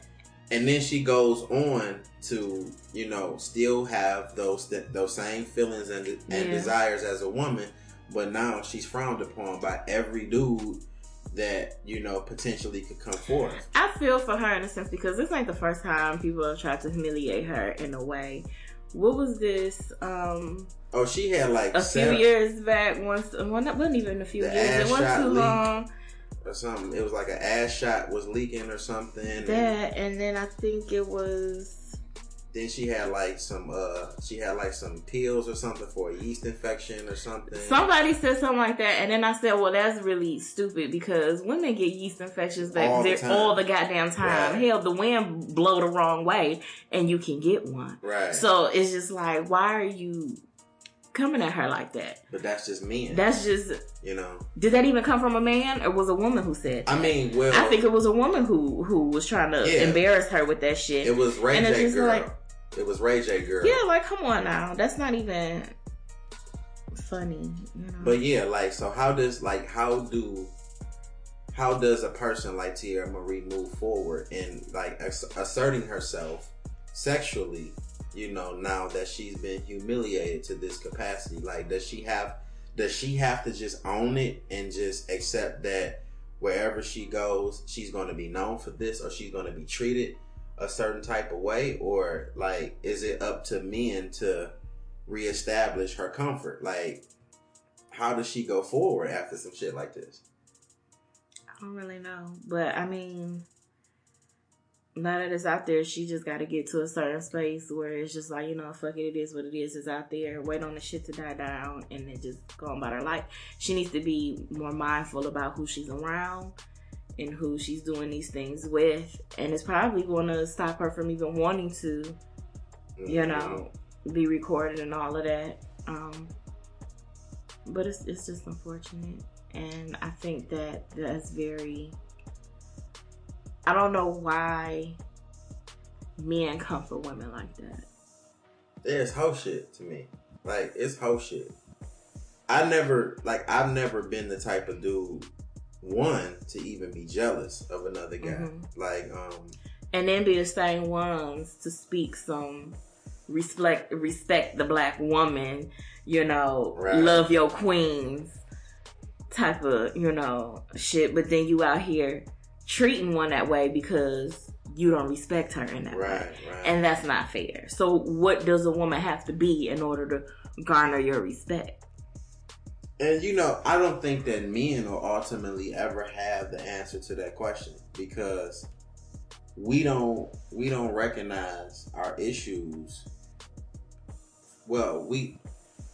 B: And then she goes on to, you know, still have those those same feelings and and
C: Yeah.
B: desires as a woman, but now she's frowned upon by every dude that you know potentially could come forth.
C: I feel for her in a sense because this ain't the first time people have tried to humiliate her in a way. What was this? Um,
B: Oh, she had like
C: a
B: seven-
C: few years back, once, well, not, wasn't even a few years. It wasn't too
B: leak.
C: long.
B: or something. It was like an ass shot was leaking or something. and
C: That, and then I think it was
B: then she had like some uh she had like some pills or something for a yeast infection or something.
C: Somebody said something like that, and then I said, "Well, that's really stupid because women get yeast infections back
B: All the
C: all the goddamn time.
B: Right.
C: Hell, the wind blow the wrong way, and you can get one.
B: right.
C: So it's just like, why are you coming at her like that?
B: but that's just men.
C: That's just.
B: you know.
C: Did that even come from a man, or was a woman who said?
B: I mean, well,
C: I think it was a woman who who was trying to
B: Yeah.
C: embarrass her with that shit.
B: it was Ray
C: and
B: J girl.
C: like,
B: It was Ray J girl.
C: Yeah, like come on now. That's not even funny, you know.
B: But yeah, like so how does like how do how does a person like Teairra Mari move forward in like ass- asserting herself sexually, you know, now that she's been humiliated to this capacity? Like does she have does she have to just own it and just accept that wherever she goes, she's going to be known for this or she's going to be treated a certain type of way or like is it up to men to reestablish her comfort? Like how does she go forward after some shit like this?
C: I don't really know, but I mean, now that it's out there, she just got to get to a certain space where it's just like you know, fuck it, it is what it is. It's out there. Wait on the shit to die down, and then just go on about her life. She needs to be more mindful about who she's around and who she's doing these things with, and it's probably going to stop her from even wanting to, you know, be recorded and all of that. Um, but it's it's just unfortunate, and I think that that's very. I don't know why men come for women like that.
B: It's hoe shit to me. Like it's hoe shit. I never like I've never been the type of dude one to even be jealous of another guy.
C: Mhm.
B: Like um
C: and then be the same ones to speak some respect respect the black woman, you know,
B: Right.
C: love your queens type of, you know, shit, but then you out here treating one that way because you don't respect her in that
B: right,
C: way.
B: right.
C: And that's not fair. So what does a woman have to be in order to garner your respect?
B: And you know, I don't think that men will ultimately ever have the answer to that question because we don't we don't recognize our issues. Well, we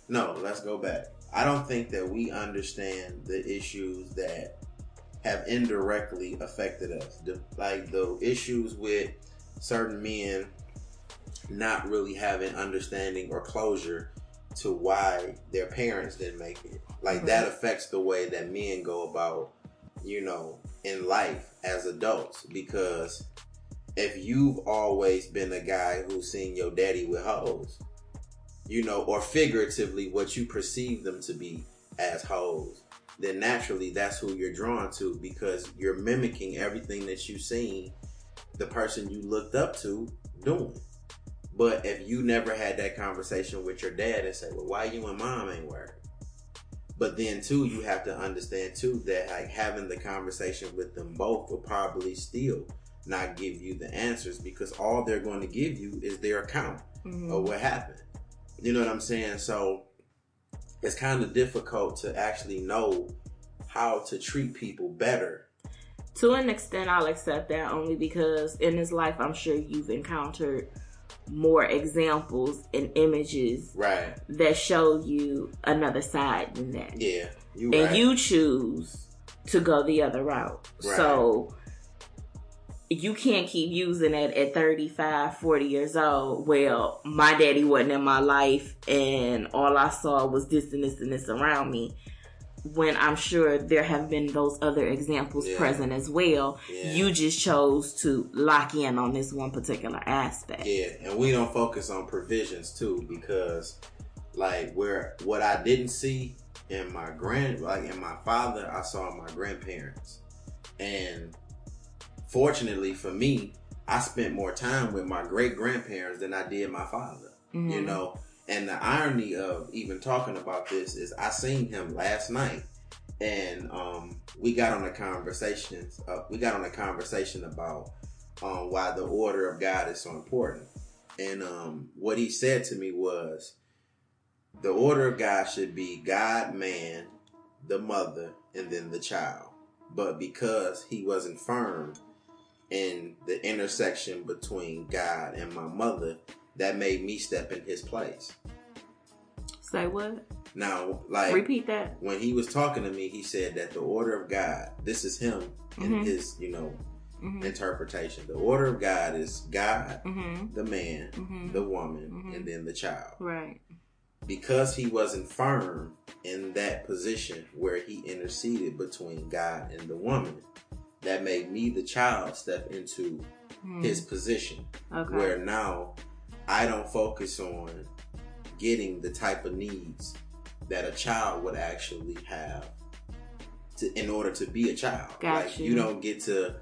B: no, let's go back. I don't think that we understand the issues that have indirectly affected us. The, like the issues with certain men not really having understanding or closure to why their parents didn't make it. Like that mm-hmm. affects the way that men go about, you know, in life as adults. Because if you've always been a guy who's seen your daddy with hoes, you know, or figuratively what you perceive them to be as hoes, then naturally that's who you're drawn to because you're mimicking everything that you've seen the person you looked up to doing. But if you never had that conversation with your dad and say, well, why you and mom ain't working? But then too, you have to understand too that like having the conversation with them both will probably still not give you the answers because all they're going to give you is their account
C: Mhm.
B: of what happened. You know what I'm saying? So it's kind of difficult to actually know how to treat people better.
C: To an extent, I'll accept that only because in this life, I'm sure you've encountered more examples and images
B: Right.
C: that show you another side than that.
B: Yeah. You
C: and
B: right.
C: you choose to go the other route.
B: Right.
C: So you can't keep using it at 35, 40 years old. Well, my daddy wasn't in my life and all I saw was this and this and this around me. When I'm sure there have been those other examples
B: Yeah.
C: present as well.
B: Yeah.
C: You just chose to lock in on this one particular aspect.
B: Yeah, and we don't focus on provisions too because like where what I didn't see in my grand like in my father, I saw in my grandparents. And fortunately for me, I spent more time with my great grandparents than I did my father. You
C: Mhm.
B: know, and the irony of even talking about this is I seen him last night and um, we got on a conversation. Uh, we got on a conversation about um, why the order of God is so important. And um, what he said to me was, the order of God should be God, man, the mother, and then the child. But because he wasn't firm in the intersection between God and my mother, that made me step in his place.
C: Say what?
B: Now, like
C: Repeat that.
B: when he was talking to me, he said that the order of God, this is him in
C: Mhm.
B: his, you know,
C: hmm
B: interpretation. The order of God is God,
C: hmm
B: the man,
C: hmm
B: the woman,
C: Mhm.
B: and then the child.
C: Right.
B: Because he wasn't firm in that position where he interceded between God and the woman, that made me the child step into
C: Mhm.
B: his position
C: okay.
B: where now I don't focus on getting the type of needs that a child would actually have to in order to be a child.
C: Got
B: like
C: you.
B: you don't get to,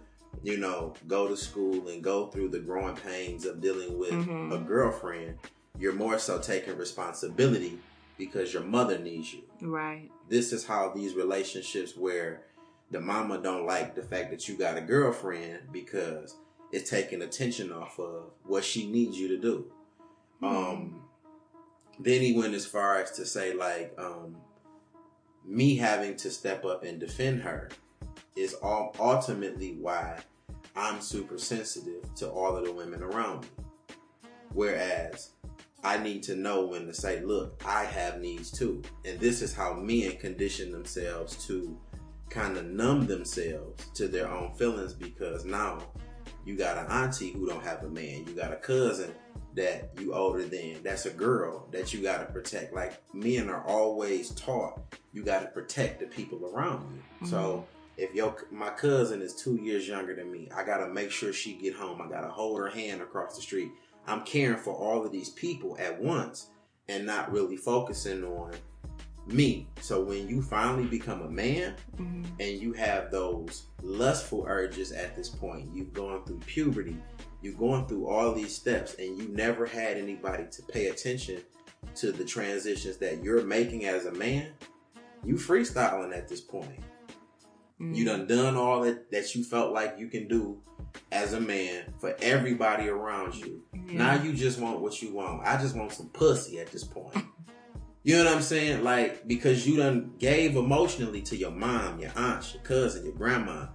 B: you know, go to school and go through the growing pains of dealing with
C: Mhm.
B: a girlfriend. You're more so taking responsibility because your mother needs you.
C: Right.
B: This is how these relationships where the mama don't like the fact that you got a girlfriend because it's taking attention off of what she needs you to do. Um then he went as far as to say like um me having to step up and defend her is all ultimately why I'm super sensitive to all of the women around me. Whereas I need to know when to say, look, I have needs too. And this is how men condition themselves to kind of numb themselves to their own feelings because now you got an auntie who don't have a man. You got a cousin that you older than. That's a girl that you got to protect. Like men are always taught you got to protect the people around you. Mm-hmm. So if your my cousin is two years younger than me, I got to make sure she get home. I got to hold her hand across the street. I'm caring for all of these people at once and not really focusing on me. So when you finally become a man
C: hmm
B: and you have those lustful urges at this point, you've gone through puberty, you've gone through all these steps, and you never had anybody to pay attention to the transitions that you're making as a man, you freestyling at this point. You done done all that that you felt like you can do as a man for everybody around you. Now you just want what you want. I just want some pussy at this point. You know what I'm saying? Like because you done gave emotionally to your mom, your aunt, your cousin, your grandma.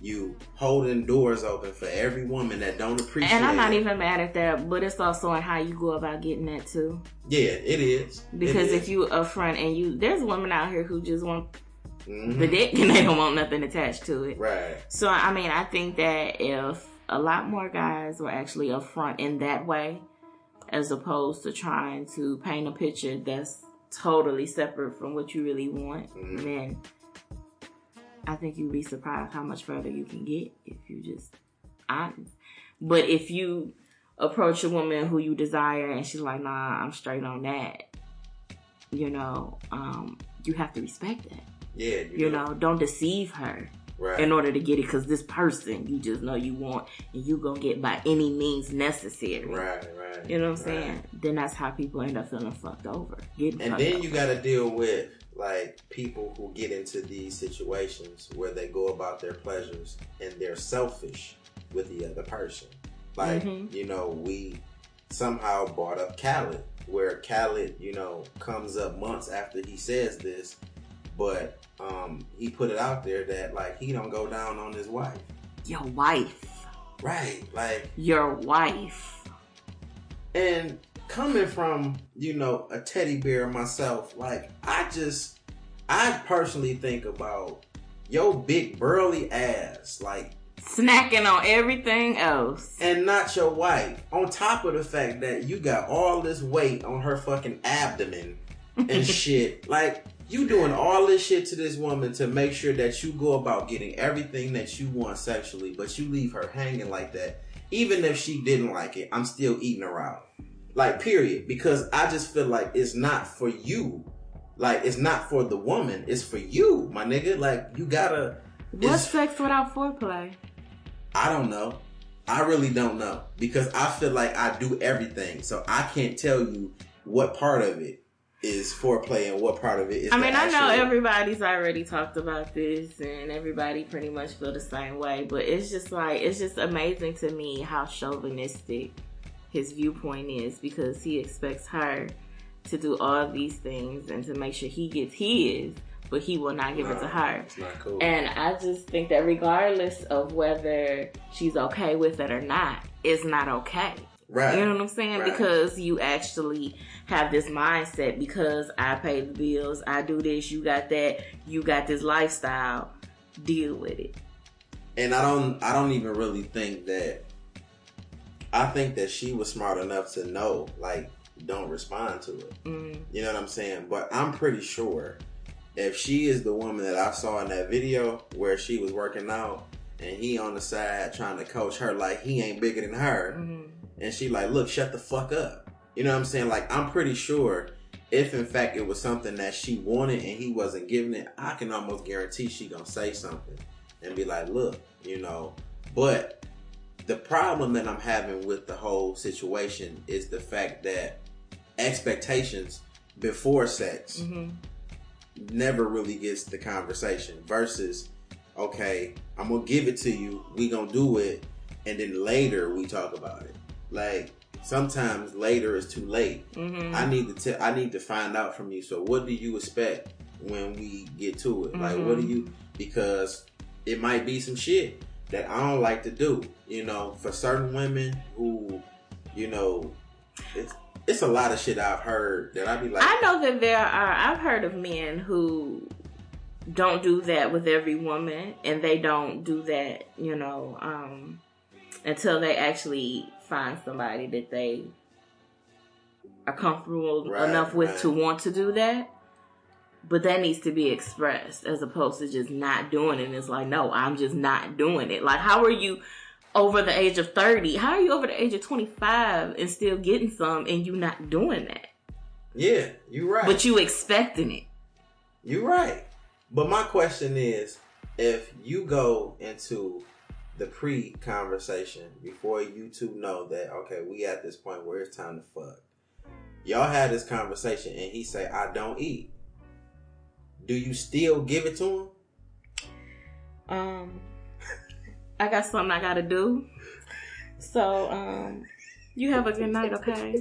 B: You holding doors open for every woman that don't appreciate.
C: And I'm not
B: it.
C: even mad at that, but it's also in how you go about getting that too.
B: Yeah, it is. It
C: Because
B: is.
C: if you upfront and you, there's women out here who just want
B: Mhm.
C: the dick and they don't want nothing attached to it.
B: right,
C: So I mean, I think that if a lot more guys were actually upfront in that way, as opposed to trying to paint a picture that's totally separate from what you really want,
B: Mhm.
C: then I think you'd be surprised how much further you can get if you just honest. But if you approach a woman who you desire and she's like, "Nah, I'm straight on that," you know, um, you have to respect that.
B: yeah,
C: You
B: do.
C: know, don't deceive her
B: right,
C: in order to get it because this person you just know you want and you gonna get by any means necessary.
B: right, right.
C: You know what I'm
B: right.
C: saying? Then that's how people end up feeling fucked over. Getting
B: And then
C: over.
B: you got to deal with like people who get into these situations where they go about their pleasures and they're selfish with the other person. Like,
C: Mhm.
B: you know, we somehow brought up Khaled, where Khaled, you know, comes up months after he says this, but um, he put it out there that like he don't go down on his wife.
C: your wife,
B: Right. Like
C: your wife.
B: And coming from, you know, a teddy bear myself, like I just I personally think about your big burly ass, like
C: Snacking on everything else.
B: and not your wife. On top of the fact that you got all this weight on her fucking abdomen and shit. Like you doing all this shit to this woman to make sure that you go about getting everything that you want sexually, but you leave her hanging like that. Even if she didn't like it, I'm still eating her out. Like period. Because I just feel like it's not for you. Like it's not for the woman. It's for you, my nigga. Like you gotta.
C: What's sex without foreplay?
B: I don't know. I really don't know because I feel like I do everything, so I can't tell you what part of it is foreplay and what part of it is.
C: I mean, I know everybody's already talked about this, and everybody pretty much feel the same way. But it's just like it's just amazing to me how chauvinistic his viewpoint is because he expects her to do all these things and to make sure he gets his, but he will not give it to her.
B: It's not cool.
C: And I just think that regardless of whether she's okay with it or not, it's not okay.
B: Right.
C: You know what I'm saying?
B: Right.
C: Because you actually have this mindset because I pay the bills, I do this, you got that, you got this lifestyle, deal with it.
B: and I don't. I don't even really think that. I think that she was smart enough to know, like, don't respond to it.
C: Mm.
B: You know what I'm saying? But I'm pretty sure if she is the woman that I saw in that video where she was working out and he on the side trying to coach her like he ain't bigger than her,
C: Mhm.
B: And she like, look, shut the fuck up. You know what I'm saying? Like, I'm pretty sure if in fact it was something that she wanted and he wasn't giving it, I can almost guarantee she gonna say something and be like, look, you know. But the problem that I'm having with the whole situation is the fact that expectations before sex
C: hmm
B: never really gets the conversation versus okay i'm gonna give it to you we gonna do it and then later we talk about it like sometimes later is too late.
C: Hmm
B: i need to tell i need to find out from you. So what do you expect when we get to it? Like what do you because it might be some shit that i don't like to do you know for certain women who you know it's it's a lot of shit i've heard that i'd be like
C: I know that there are. I've heard of men who don't do that with every woman, and they don't do that, you know, um, until they actually find somebody that they are comfortable
B: Right,
C: enough with
B: right.
C: to want to do that. But that needs to be expressed as opposed to just not doing it. It's like, no, I'm just not doing it. Like, how are you over the age of 30? How are you over the age of 25 and still getting some and you not doing that?
B: yeah you're right
C: But you expecting it.
B: You're right. But my question is if you go into the pre conversation before you two know that, okay, we at this point where it's time to fuck. Y'all had this conversation and he say, I don't eat. Do you still give it to him?
C: Um, I got something I gotta do. So, um, you have a good night, okay?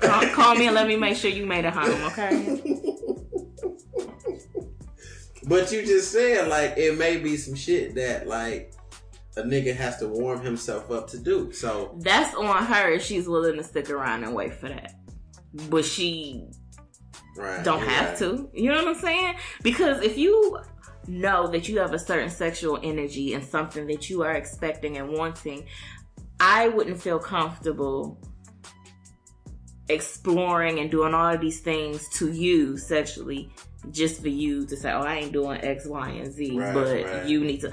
C: call, call me and let me make sure you made it home, okay?
B: But you just said like it may be some shit that like a nigga has to warm himself up to do. So
C: That's on her if she's willing to stick around and wait for that. But she
B: right,
C: don't have to. You know what I'm saying? Because if you know that you have a certain sexual energy and something that you are expecting and wanting, I wouldn't feel comfortable exploring and doing all of these things to you sexually just for you to say, oh, I ain't doing X, Y, and Z,
B: Right,
C: but
B: right.
C: you need to.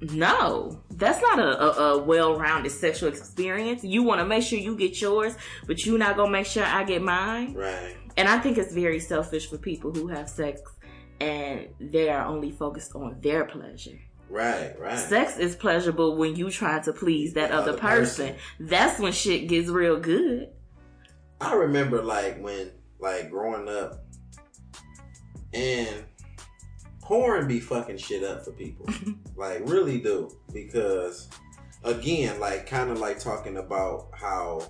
C: No, that's not a, a, a well-rounded sexual experience. You want to make sure you get yours, but you not gonna make sure I get mine.
B: Right.
C: And I think it's very selfish for people who have sex and they are only focused on their pleasure.
B: Right, right.
C: Sex is pleasurable when you try to please that
B: The
C: other
B: other
C: person.
B: person.
C: That's when shit gets real good.
B: I remember like when like growing up and porn be fucking shit up for people. like really do. Because again, like kinda like talking about how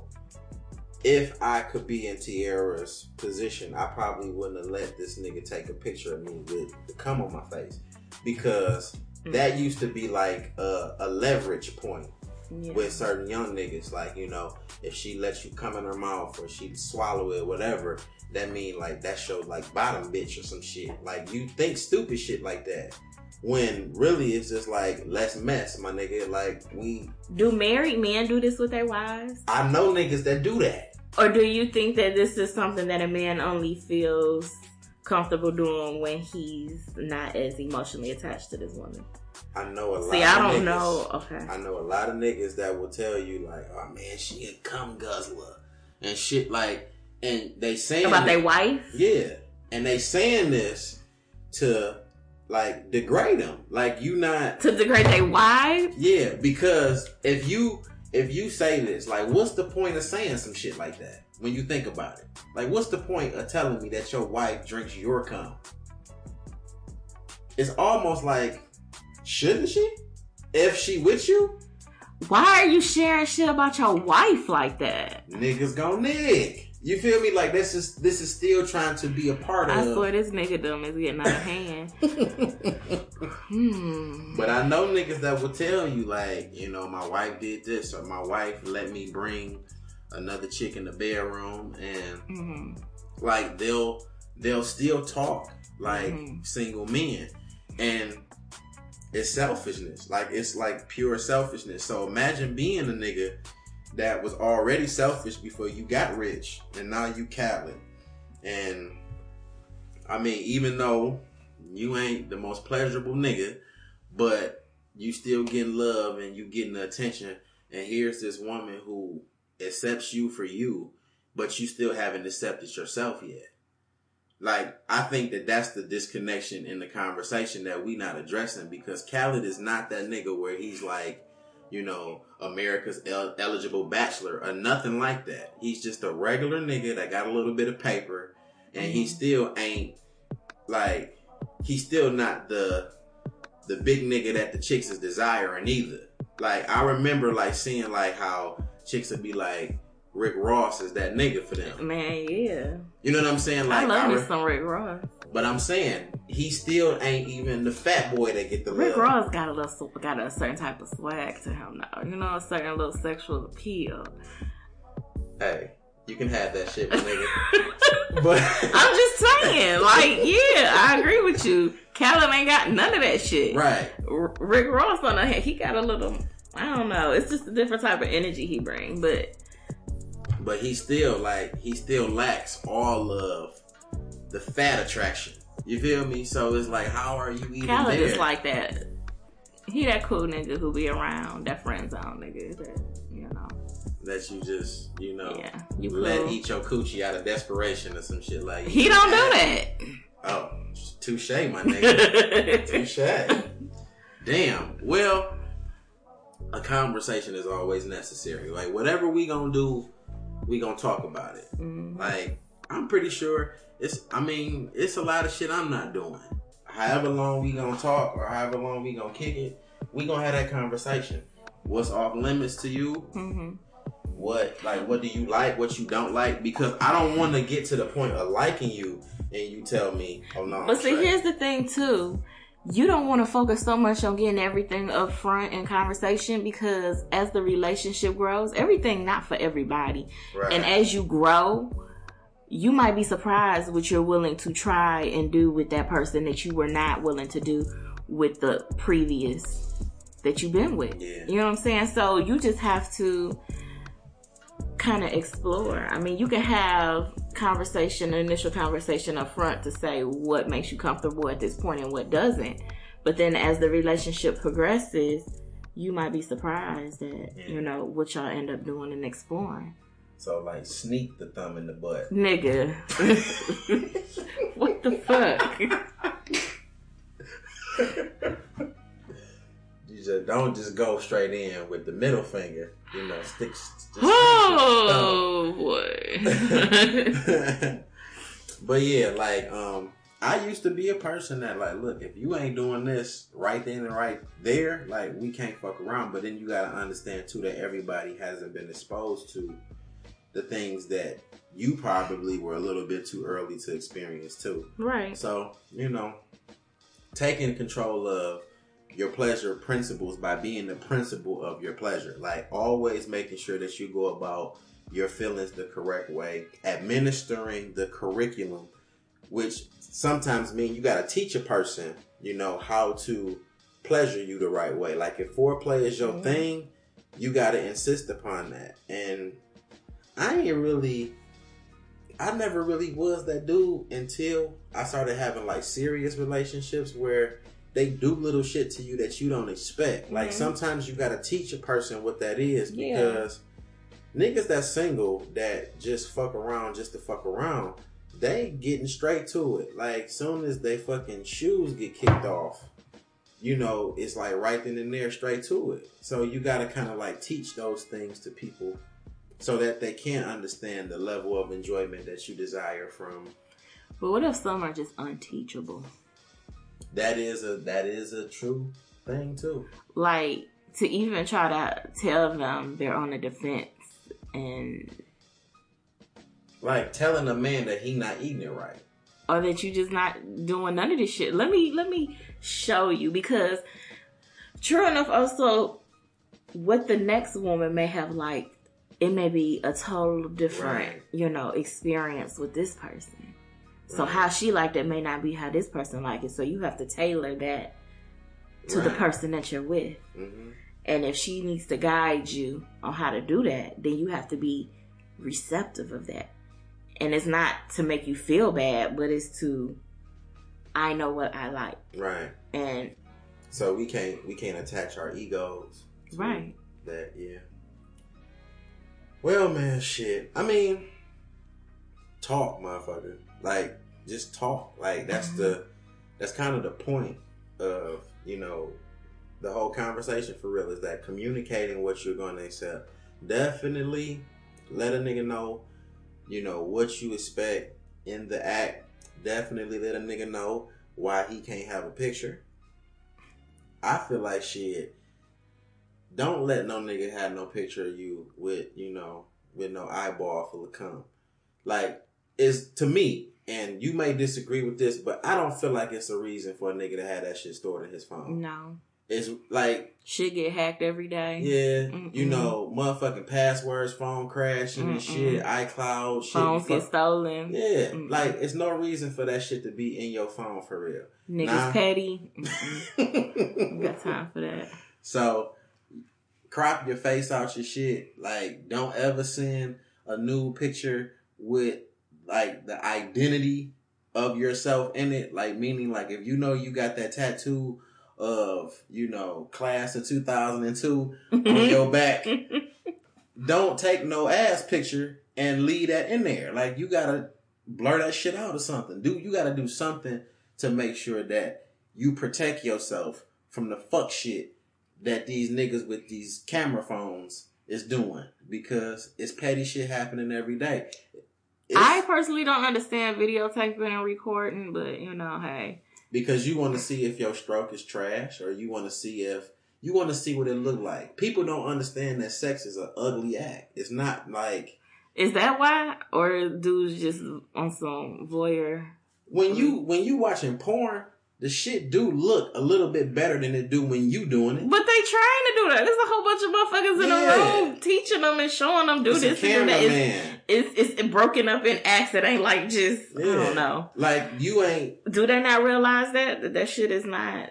B: if I could be in Teairra's position, I probably wouldn't have let this nigga take a picture of me with the cum on my face. Because mm. that used to be like a, a leverage point
C: Yeah.
B: with certain young niggas. Like, you know, if she lets you come in her mouth or she swallow it, whatever, that mean like that showed like bottom bitch or some shit. Like you think stupid shit like that. When really it's just like less mess, my nigga. Like we
C: Do married men do this with their wives?
B: I know niggas that do that.
C: Or do you think that this is something that a man only feels comfortable doing when he's not as emotionally attached to this woman?
B: I know a lot
C: See,
B: of
C: I don't
B: niggas-
C: know. Okay.
B: I know a lot of niggas that will tell you like, oh man, she a cum guzzler and shit like and they saying
C: About their wife?
B: Yeah, and they saying this to like degrade them. Like you not.
C: To degrade their wife?
B: Yeah, because if you if you say this, like, what's the point of saying some shit like that when you think about it? Like, what's the point of telling me that your wife drinks your cum? It's almost like, shouldn't she? If she with you,
C: Why are you sharing shit about your wife like that?
B: niggas gon' nig. You feel me? Like this is this is still trying to be a part
C: I
B: of.
C: I swear this nigga dumb is getting out of hand. hmm.
B: But I know niggas that will tell you like, you know, my wife did this or my wife let me bring another chick in the bedroom and
C: hmm
B: like they'll they'll still talk like
C: Mhm.
B: single men and it's selfishness. Like it's like pure selfishness. So imagine being a nigga that was already selfish before you got rich and now you catlin. And I mean, even though you ain't the most pleasurable nigga, but you still getting love and you getting the attention and here's this woman who accepts you for you, but you still haven't accepted yourself yet. Like, I think that that's the disconnection in the conversation that we not addressing because Khaled is not that nigga where he's like, you know, America's el- eligible bachelor or nothing like that. He's just a regular nigga that got a little bit of paper and he mm-hmm. still ain't like, he's still not the, the big nigga that the chicks is desiring either. Like, I remember like seeing like how chicks would be like, Rick Ross is that nigga for them.
C: Man, yeah.
B: You know what I'm saying? Like,
C: I love me
B: re-
C: some Rick Ross.
B: but I'm saying he still ain't even the fat boy that get the
C: Rick
B: love.
C: Ross got a little, got a certain type of swag to him now. You know, a certain little sexual appeal.
B: Hey, you can have that shit, nigga. But
C: I'm just saying, like, yeah, I agree with you. Callum ain't got none of that shit.
B: right,
C: R- Rick Ross on the hand, he got a little. I don't know. It's just a different type of energy he brings, but
B: but he still like he still lacks all of the fat attraction. You feel me? So it's like, how are you even
C: Khaled
B: there?
C: is like that. He that cool nigga who be around that friend zone nigga that you know.
B: that you just you know
C: Yeah, you
B: let
C: cool.
B: eat your coochie out of desperation or some shit like.
C: He don't do that.
B: Oh, touche, my nigga. Touche. Damn. Well, a conversation is always necessary. Like whatever we gonna do, we gonna talk about it.
C: Mhm.
B: Like I'm pretty sure it's. I mean, it's a lot of shit I'm not doing. However long we gonna talk or however long we gonna kick it, we gonna have that conversation. What's off limits to you?
C: Mhm.
B: What like what do you like? What you don't like? Because I don't want to get to the point of liking you and you tell me, oh no. I'm
C: But see,
B: straight."
C: here's the thing too. You don't want to focus so much on getting everything up front in conversation because as the relationship grows, everything not for everybody.
B: Right.
C: And as you grow, you might be surprised what you're willing to try and do with that person that you were not willing to do with the previous that you've been with.
B: Yeah.
C: You know what I'm saying? So you just have to kind of explore. I mean, you can have conversation, initial conversation up front to say what makes you comfortable at this point and what doesn't. But then as the relationship progresses, you might be surprised at, you know, what y'all end up doing and exploring.
B: So like sneak the thumb in the butt.
C: Nigga. what the fuck?
B: Just don't just go straight in with the middle finger. You know, stick. Stick
C: Oh boy.
B: but yeah, like um, I used to be a person that like, look, if you ain't doing this right then and right there, like we can't fuck around. But then you gotta understand too that everybody hasn't been exposed to the things that you probably were a little bit too early to experience too.
C: right.
B: So, you know, taking control of your pleasure principles by being the principle of your pleasure. Like always making sure that you go about your feelings the correct way, administering the curriculum, which sometimes mean you gotta teach a person, you know, how to pleasure you the right way. Like if foreplay is your
C: Mhm.
B: thing, you gotta insist upon that. And I ain't really I never really was that dude until I started having like serious relationships where they do little shit to you that you don't expect. Like
C: Mhm.
B: sometimes you gotta teach a person what that is
C: Yeah.
B: because niggas that's single that just fuck around just to fuck around, they getting straight to it. Like soon as they fucking shoes get kicked off, you know, it's like right then and there straight to it. So you gotta kind of like teach those things to people so that they can understand the level of enjoyment that you desire from
C: But what if some are just unteachable?
B: That is a that is a true thing too
C: Like to even try to tell them they're on the defense and
B: like telling a man that he not eating it right
C: or that you just not doing none of this shit. Let me let me show you because true enough also what the next woman may have liked it may be a total different,
B: Right.
C: you know, experience with this person. So
B: Right.
C: how she liked it may not be how this person like it. So you have to tailor that to the person that you're with.
B: hmm
C: And if she needs to guide you on how to do that, then you have to be receptive of that. And it's not to make you feel bad, but it's to, I know what I like.
B: right
C: And,
B: so we can't we can't attach our egos
C: right.
B: that yeah Well, man, shit. I mean, talk, motherfucker. Like, just talk. Like, that's the, mm-hmm. that's kind of the point of, you know, the whole conversation for real is that communicating what you're going to accept. Definitely let a nigga know, you know, what you expect in the act. Definitely let a nigga know why he can't have a picture. I feel like shit. Don't let no nigga have no picture of you with, you know, with no eyeball full of cum. Like, it's to me, and you may disagree with this, but I don't feel like it's a reason for a nigga to have that shit stored in his phone.
C: No.
B: It's like
C: Shit get hacked every day.
B: yeah,
C: Mm-mm.
B: you know, motherfucking passwords, phone crashing and
C: Mm-mm.
B: shit, iCloud, shit.
C: Phones get stolen.
B: yeah,
C: Mm-mm.
B: like it's no reason for that shit to be in your phone for real.
C: Niggas
B: Nah.
C: petty. Got time for that.
B: so crop your face out your shit. Like, don't ever send a new picture with like the identity of yourself in it. Like, meaning like if you know you got that tattoo of you know class of 2002 on your back don't take no ass picture and leave that in there. Like you gotta blur that shit out or something. Do you gotta do something to make sure that you protect yourself from the fuck shit that these niggas with these camera phones is doing because it's petty shit happening every day. It's
C: I personally don't understand videotaping and recording, but you know, hey.
B: because you want to see if your stroke is trash or you want to see if you want to see what it look like. People don't understand that sex is an ugly act. It's not like
C: Is that why? Or dudes just on some voyeur?
B: when you when you watching porn, the shit do look a little bit better than it do when you doing it.
C: But they trying to do that. There's a whole bunch of motherfuckers in
B: Yeah.
C: the room teaching them and showing them do
B: It's
C: this and do that. It's. It's, it's broken up in acts. It ain't like just, I don't know.
B: Like you ain't.
C: Do they not realize that? That that shit is not,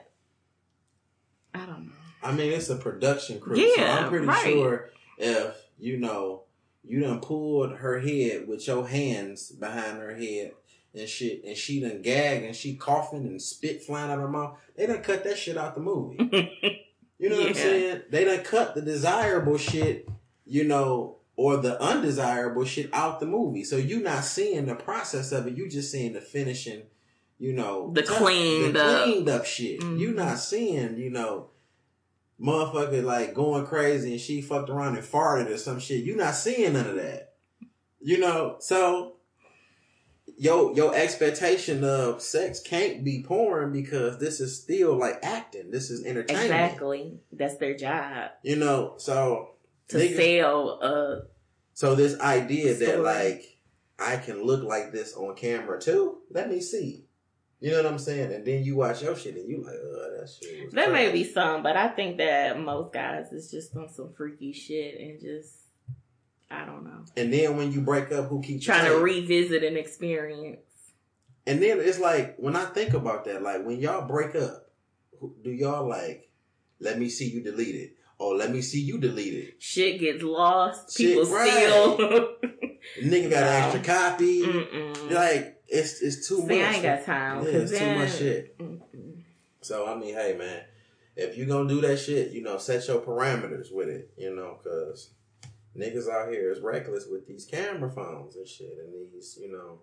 C: I don't know.
B: I mean, it's a production crew. so
C: Yeah,
B: I'm pretty
C: right.
B: sure if you know you done pulled her head with your hands behind her head and shit, and she done gag and she coughing and spit flying out of her mouth, they done cut that shit out the movie. You know what I'm saying? They done cut the desirable shit, you know, or the undesirable shit out the movie. So you're not seeing the process of it. You just seeing the finishing, you know,
C: The
B: touch-
C: cleaned
B: the
C: up.
B: cleaned up shit.
C: Mhm.
B: You not seeing, you know, motherfucker like going crazy and she fucked around and farted or some shit. You're not seeing none of that. You know, so your your expectation of sex can't be porn because this is still like acting. This is entertainment.
C: Exactly. That's their job.
B: You know, so
C: To
B: niggas-
C: sell, uh,
B: so this idea that like I can look like this on camera too. Let me see. You know what I'm saying? And then you watch your shit and you like, oh, that shit. Was
C: there may be some, but I think that most guys is just on some freaky shit and just, I don't know.
B: And then when you break up, who keeps
C: Trying to revisit an experience.
B: And then it's like when I think about that, like when y'all break up, do y'all like let me see you delete it, or let me see you delete it?
C: Shit gets lost.
B: Shit,
C: People
B: right.
C: steal.
B: Nigga got an extra copy.
C: Mm-mm.
B: Like it's it's too.
C: See,
B: much.
C: I ain't got time.
B: Yeah,
C: 'cause
B: it's too much shit.
C: Mm-mm.
B: So I mean, hey man, if you gonna do that shit, you know, set your parameters with it, you know, because niggas out here is reckless with these camera phones and shit, and these, you know,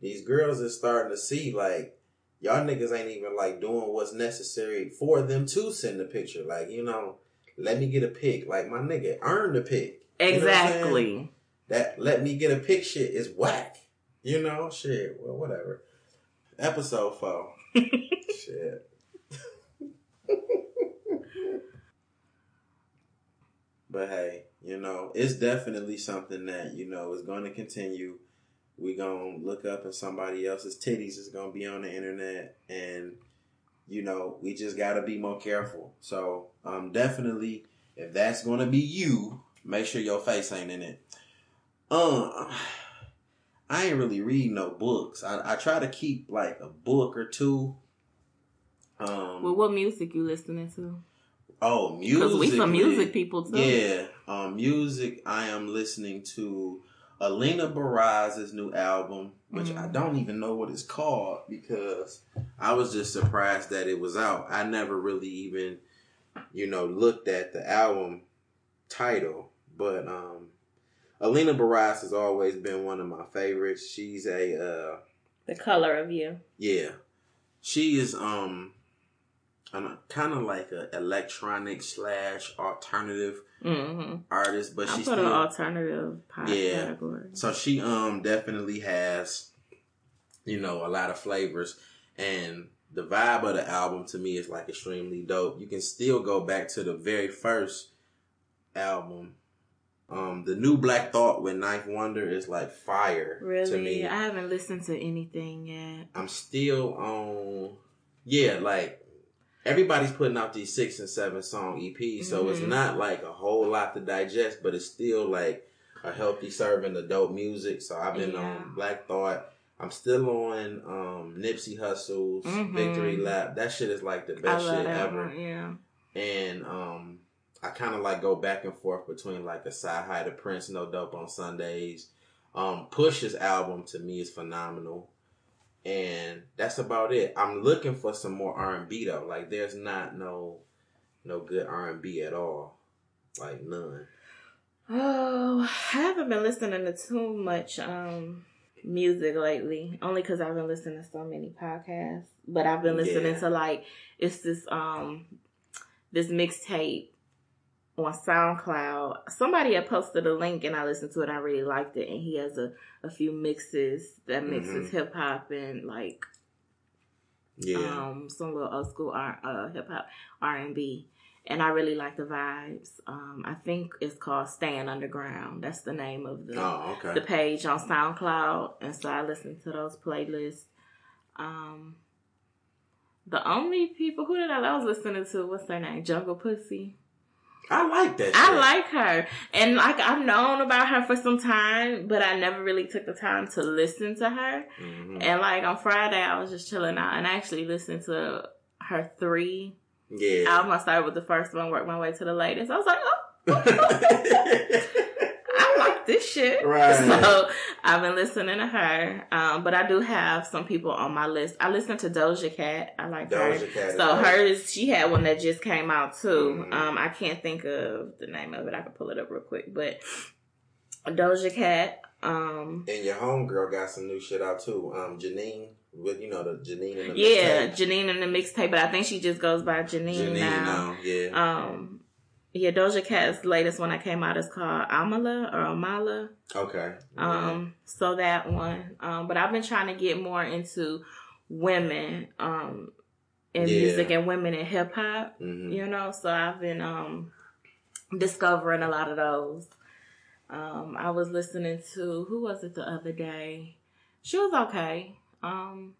B: these girls is starting to see like y'all niggas ain't even like doing what's necessary for them to send the picture. Like, you know, let me get a pic. Like my nigga, earn the pic. You know what I'm saying?
C: Exactly.
B: that let me get a pic shit is whack. You know, shit. Well, whatever. Episode four. shit. but hey, you know, it's definitely something that you know is going to continue. We gonna look up and somebody else's titties is gonna be on the internet, and you know, we just gotta be more careful. So, um, definitely, if that's gonna be you, make sure your face ain't in it. Um, I ain't really read no books. I, I try to keep like a book or two. Um,
C: Well, what music you listening to?
B: oh, music.
C: Because we some music people too.
B: Yeah, um, music. I am listening to Alina Baraz's new album, which I
C: Mhm.
B: don't even know what it's called because I was just surprised that it was out. I never really even, you know, looked at the album title, but um, Alina Baraz has always been one of my favorites. She's a uh
C: The color of you.
B: yeah. She is um kind of like a electronic slash alternative
C: Mm-hmm.
B: artist, but
C: I
B: she's
C: put
B: still
C: an alternative pop
B: Yeah.
C: category.
B: So she um definitely has, you know, a lot of flavors, and the vibe of the album to me is like extremely dope. You can still go back to the very first album. Um, the new Black Thought with 9th Wonder is like fire to
C: Really,
B: me.
C: I haven't listened to anything yet.
B: I'm still on, yeah, like everybody's putting out these six and seven song EPs, so it's
C: Mhm.
B: not like a whole lot to digest, but it's still like a healthy serving of dope music. So I've been
C: Yeah.
B: on Black Thought. I'm still on um, Nipsey Hussle's
C: Mhm.
B: Victory Lap. That shit is like the best shit ever.
C: one. Yeah.
B: And um, I kind of like go back and forth between like a Cyhi the Prynce, No Dope on Sundays. Um, Pusha's album to me is phenomenal, and that's about it. I'm looking for some more R and B though. Like there's not no no good R and B at all, like none.
C: Oh, I haven't been listening to too much um music lately. Only because I've been listening to so many podcasts. But I've been listening
B: Yeah.
C: to like it's this um this mixtape on SoundCloud. Somebody had posted a link and I listened to it. I really liked it. And he has a, a few mixes that mixes
B: Mhm.
C: hip hop and like
B: Yeah,
C: um some little old school R, uh, hip hop R and B, and I really like the vibes. Um, I think it's called Staying Underground. That's the name of the
B: oh okay.
C: the page on SoundCloud, and so I listen to those playlists. Um, the only people who did I, I was listening to? What's their name? Junglepussy.
B: I like that.
C: I like her, and like I've known about her for some time, but I never really took the time to listen to her.
B: Mhm.
C: And like on Friday, I was just chilling out and I actually listened to her three
B: Yeah.
C: album. I started with the first one, worked my way to the latest. I was like, oh, this shit.
B: Right.
C: So I've been listening to her. Um, but I do have some people on my list. I listen to Doja Cat. I like her.
B: Doja Cat.
C: So
B: dope.
C: hers, she had one that just came out too.
B: Mhm.
C: Um, I can't think of the name of it. I can pull it up real quick. But Doja Cat. Um,
B: And your homegirl got some new shit out too. Um, Janine with you know the Janine and the
C: yeah,
B: mixtape.
C: Janine in the mixtape, but I think she just goes by Janine,
B: Janine
C: now.
B: now, yeah.
C: Um, yeah, Doja Cat's latest one that came out is called Amala or Amala.
B: okay.
C: Um, so that one. Um, but I've been trying to get more into women, um, in
B: Yeah.
C: music and women in hip hop.
B: hmm
C: You know, so I've been um discovering a lot of those. Um, I was listening to who was it the other day? She was okay. Um,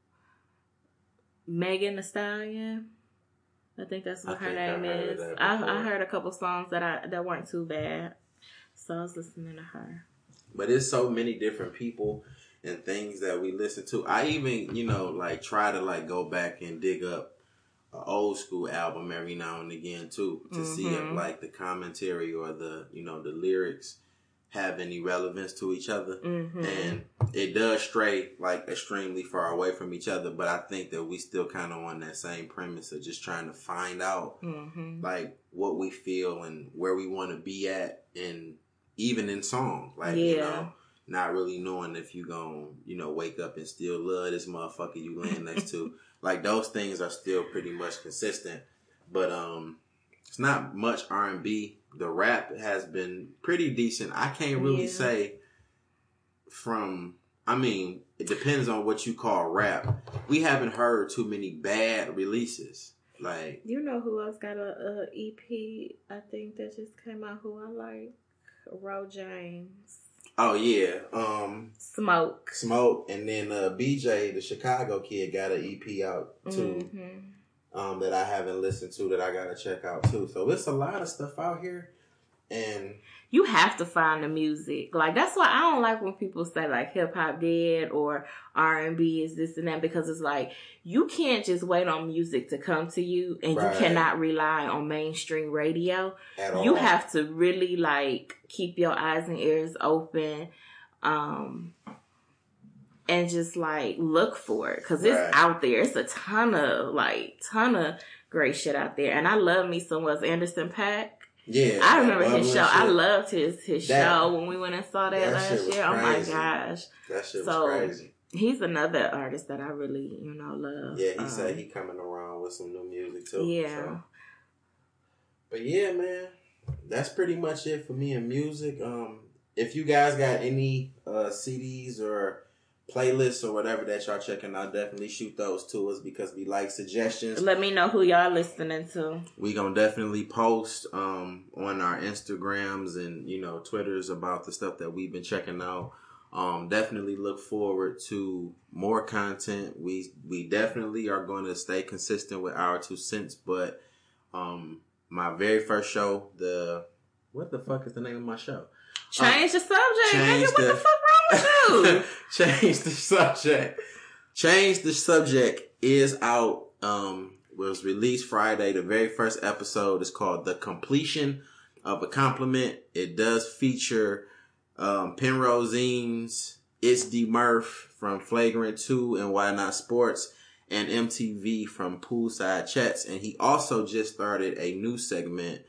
C: Megan Thee Stallion. I think that's what
B: I
C: her
B: think I
C: name is. I. I heard a couple songs that I that weren't too bad, so I was listening to her.
B: But it's so many different people and things that we listen to. I even, you know, like try to like go back and dig up an old school album every now and again too to see if
C: Mhm.
B: like the commentary or the you know the lyrics have any relevance to each other.
C: Mm-hmm.
B: and it does stray like extremely far away from each other but i think that we still kind of on that same premise of just trying to find out
C: mm-hmm.
B: like what we feel and where we want to be at and even in song like you know not really knowing if you gonna, you know wake up and still love this motherfucker you laying next to like those things are still pretty much consistent but um it's not much r&b the rap has been pretty decent i can't really
C: Yeah.
B: say from I mean, it depends on what you call rap. We haven't heard too many bad releases. Like,
C: You know who else got a, a EP? I think that just came out. Who I like, Ro James,
B: oh yeah, um,
C: Smoke.
B: Smoke, and then uh, BJ, the Chicago kid, got an EP out too.
C: Mhm.
B: Um, that I haven't listened to that I gotta check out too. So it's a lot of stuff out here, and
C: You have to find the music. Like that's why I don't like when people say like hip hop dead or R and B is this and that because it's like you can't just wait on music to come to you and
B: Right.
C: you cannot rely on mainstream radio. you have to really like keep your eyes and ears open um and just like look for it because it's out there it's a ton of like ton of great shit out there and i love me some was Anderson .Paak
B: Yeah,
C: I remember his show. I loved his his
B: That-
C: show when we went and saw that,
B: that shit
C: last year. Oh my gosh.
B: That shit
C: so-
B: was crazy.
C: He's another artist that I really, you know, love.
B: Yeah, he
C: Um,
B: said he coming around with some new music too.
C: Yeah.
B: so. But yeah, man, that's pretty much it for me in music. Um, if you guys got any uh, CDs or playlists or whatever that y'all checking out, definitely shoot those to us because we like suggestions.
C: Let me know who y'all listening to.
B: We gonna definitely post um, on our Instagrams and you know Twitters about the stuff that we've been checking out. Um, definitely look forward to more content. We we definitely are going to stay consistent with our two cents, but um, my very first show, the what the fuck is the name of my show?
C: Change the subject,
B: change
C: nigga. What the,
B: the-
C: fuck
B: Change the subject. Change the subject is out. Um, was released Friday. The very first episode is called "The Completion of a Compliment." It does feature um, Penrose Eames, It's D Murph from Flagrant Two and Why Not Sports, and MTV from Poolside Chats. And he also just started a new segment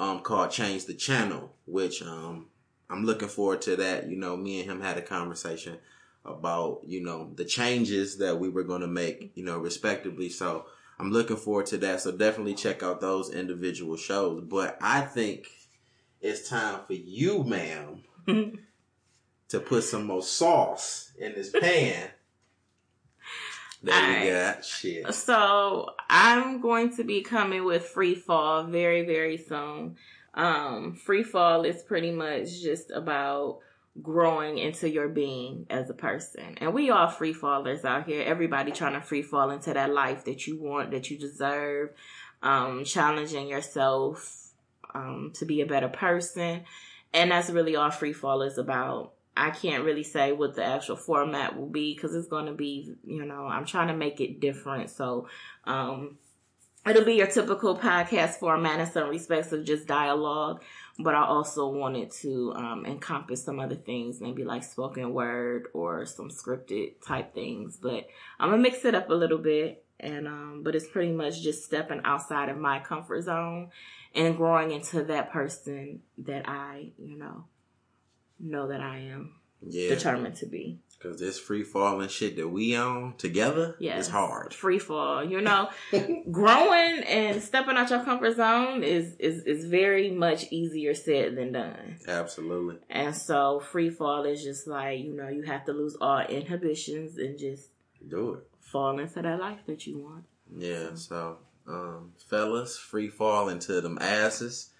B: um, called "Change the Channel," which um, I'm looking forward to that. You know, me and him had a conversation about, you know, the changes that we were going to make, you know, respectively. So I'm looking forward to that. So definitely check out those individual shows. But I think it's time for you, ma'am, to put some more sauce in this pan. There
C: we
B: got shit.
C: So I'm going to be coming with free fall very, very soon. Um, free fall is pretty much just about growing into your being as a person. And we are free fallers out here. Everybody trying to free fall into that life that you want, that you deserve, um, challenging yourself, um, to be a better person. And that's really all free fall is about. I can't really say what the actual format will be because it's going to be, you know, I'm trying to make it different. So, um, it'll be your typical podcast format in some respects of just dialogue, but I also wanted to um, encompass some other things, maybe like spoken word or some scripted type things. But I'm gonna mix it up a little bit, and um, but it's pretty much just stepping outside of my comfort zone and growing into that person that I, you know, know that I am
B: Yeah.
C: determined to be.
B: Because this free falling shit that we on together
C: Yes.
B: is hard.
C: Free fall. You know, growing and stepping out your comfort zone is, is, is very much easier said than done.
B: Absolutely.
C: And so free fall is just like, you know, you have to lose all inhibitions and just
B: Do it.
C: fall into that life that you want.
B: Yeah, so um fellas, free fall into them asses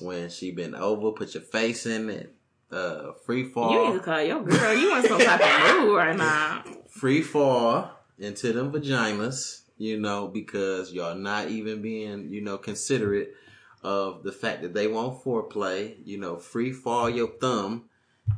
B: when she been over, put your face in it. Uh free fall
C: You need to call your girl. You want some type of mood right now.
B: free fall into them vaginas, you know, because y'all not even being, you know, considerate of the fact that they want foreplay, you know, free fall your thumb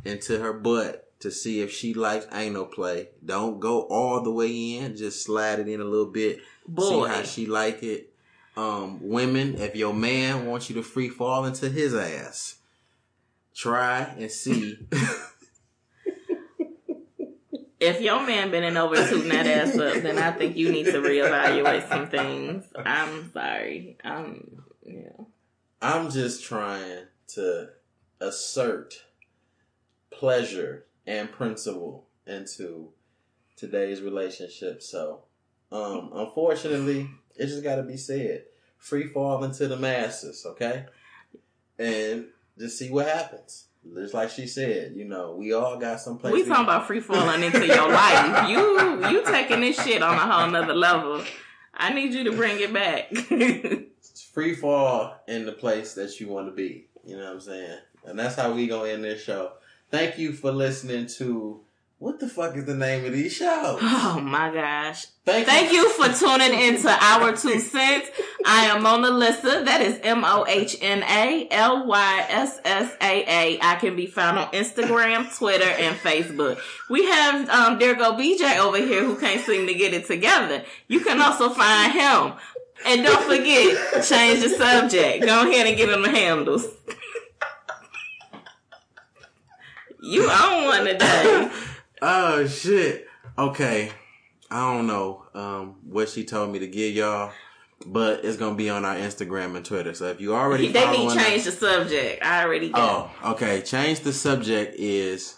B: into her butt to see if she likes anal play. Don't go all the way in, just slide it in a little bit.
C: Boy.
B: See how she like it. Um, women, if your man wants you to free fall into his ass, try and see.
C: If your man bending over tooting that ass up, then I think you need to reevaluate some things. I'm sorry. Um, yeah.
B: I'm just trying to assert pleasure and principle into today's relationship. So, um, unfortunately, it just got to be said. Free fall into the masses, okay? And just see what happens. Just like she said, you know, we all got some place.
C: We talking about free falling into your life. You you taking this shit on a whole nother level. I need you to bring it back.
B: free fall in the place that you want to be. You know what I'm saying? And that's how we gonna end this show. Thank you for listening to what the fuck is the name of these shows?
C: oh my gosh.
B: Thank,
C: Thank you for tuning into our two cents. I am Mona Lissa. That is M O H N A L Y S S A A. I can be found on Instagram, Twitter, and Facebook. We have um there go BJ over here who can't seem to get it together. You can also find him. And don't forget, change the subject. Go ahead and give him the handles. You own one today.
B: Oh shit. Okay. I don't know um, what she told me to give y'all, but it's gonna be on our Instagram and Twitter. So if you already
C: they need change the subject. I already got.
B: Oh, okay. Change the subject is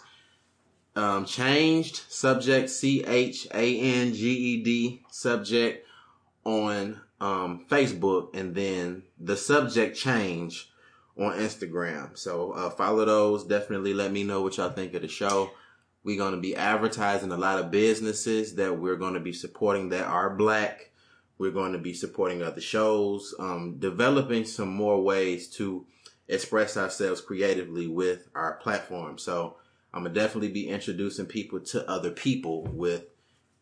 B: um changed subject C H A N G E D subject on um Facebook and then the subject change on Instagram. So uh follow those. Definitely let me know what y'all think of the show. We're going to be advertising a lot of businesses that we're going to be supporting that are black. We're going to be supporting other shows, um, developing some more ways to express ourselves creatively with our platform. So I'm gonna definitely be introducing people to other people with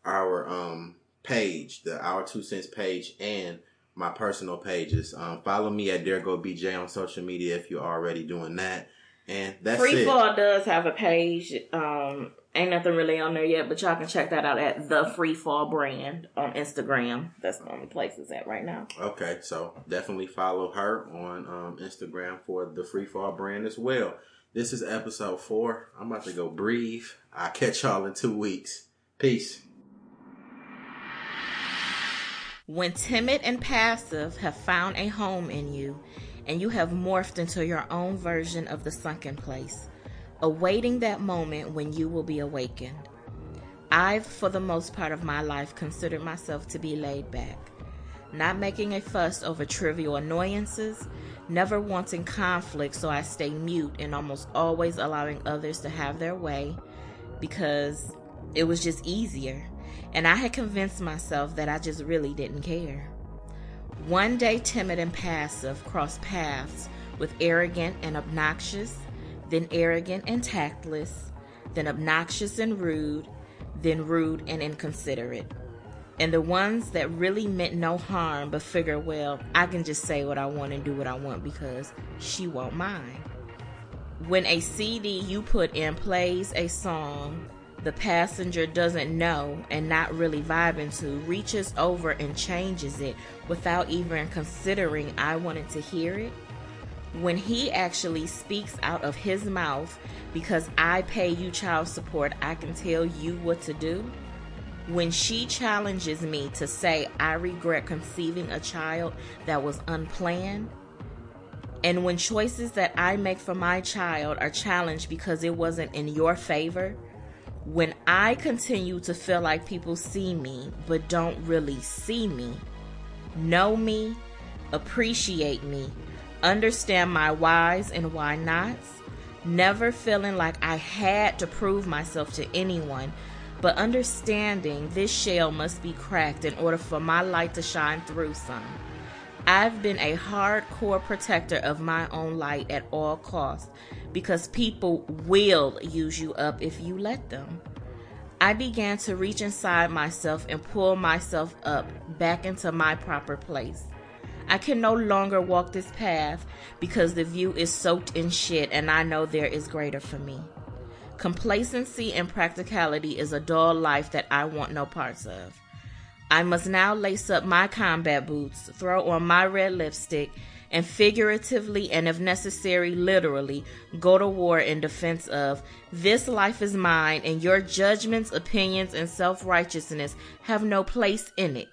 B: our um page, the Our Two Cents page, and my personal pages. Um, follow me at Dergo BJ on social media if you're already doing that. And that's
C: Free
B: it.
C: Fall does have a page. Um, ain't nothing really on there yet, but y'all can check that out at the Free Fall brand on Instagram. That's the only place it's at right now.
B: Okay, so definitely follow her on um, Instagram for the Free Fall brand as well. This is episode four. I'm about to go breathe. I'll catch y'all in two weeks. Peace.
C: When timid and passive have found a home in you, and you have morphed into your own version of the sunken place, awaiting that moment when you will be awakened. I've, for the most part of my life, considered myself to be laid back, not making a fuss over trivial annoyances, never wanting conflict, so I stay mute and almost always allowing others to have their way because it was just easier. And I had convinced myself that I just really didn't care. One day, timid and passive cross paths with arrogant and obnoxious, then arrogant and tactless, then obnoxious and rude, then rude and inconsiderate. And the ones that really meant no harm but figure, well, I can just say what I want and do what I want because she won't mind. When a CD you put in plays a song the passenger doesn't know and not really vibing to reaches over and changes it without even considering I wanted to hear it. When he actually speaks out of his mouth because I pay you child support, I can tell you what to do. When she challenges me to say I regret conceiving a child that was unplanned, and when choices that I make for my child are challenged because it wasn't in your favor, when I continue to feel like people see me but don't really see me, know me, appreciate me, understand my whys and why nots, never feeling like I had to prove myself to anyone, but understanding this shell must be cracked in order for my light to shine through some. I've been a hardcore protector of my own light at all costs because people will use you up if you let them. I began to reach inside myself and pull myself up back into my proper place. I can no longer walk this path because the view is soaked in shit and I know there is greater for me. Complacency and practicality is a dull life that I want no parts of. I must now lace up my combat boots, throw on my red lipstick, and figuratively and if necessary literally go to war in defense of this life is mine and your judgments, opinions, and self-righteousness have no place in it.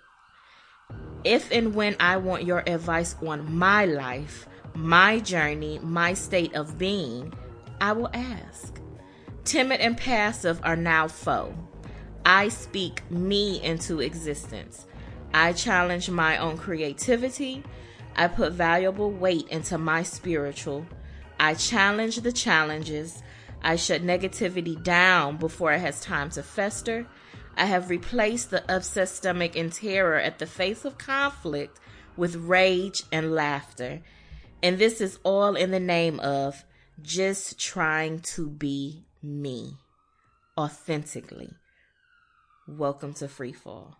C: If and when I want your advice on my life, my journey, my state of being, I will ask. Timid and passive are now foe. I speak me into existence. I challenge my own creativity. I put valuable weight into my spiritual. I challenge the challenges. I shut negativity down before it has time to fester. I have replaced the upset stomach and terror at the face of conflict with rage and laughter. And this is all in the name of just trying to be me authentically. Welcome to Free Fall.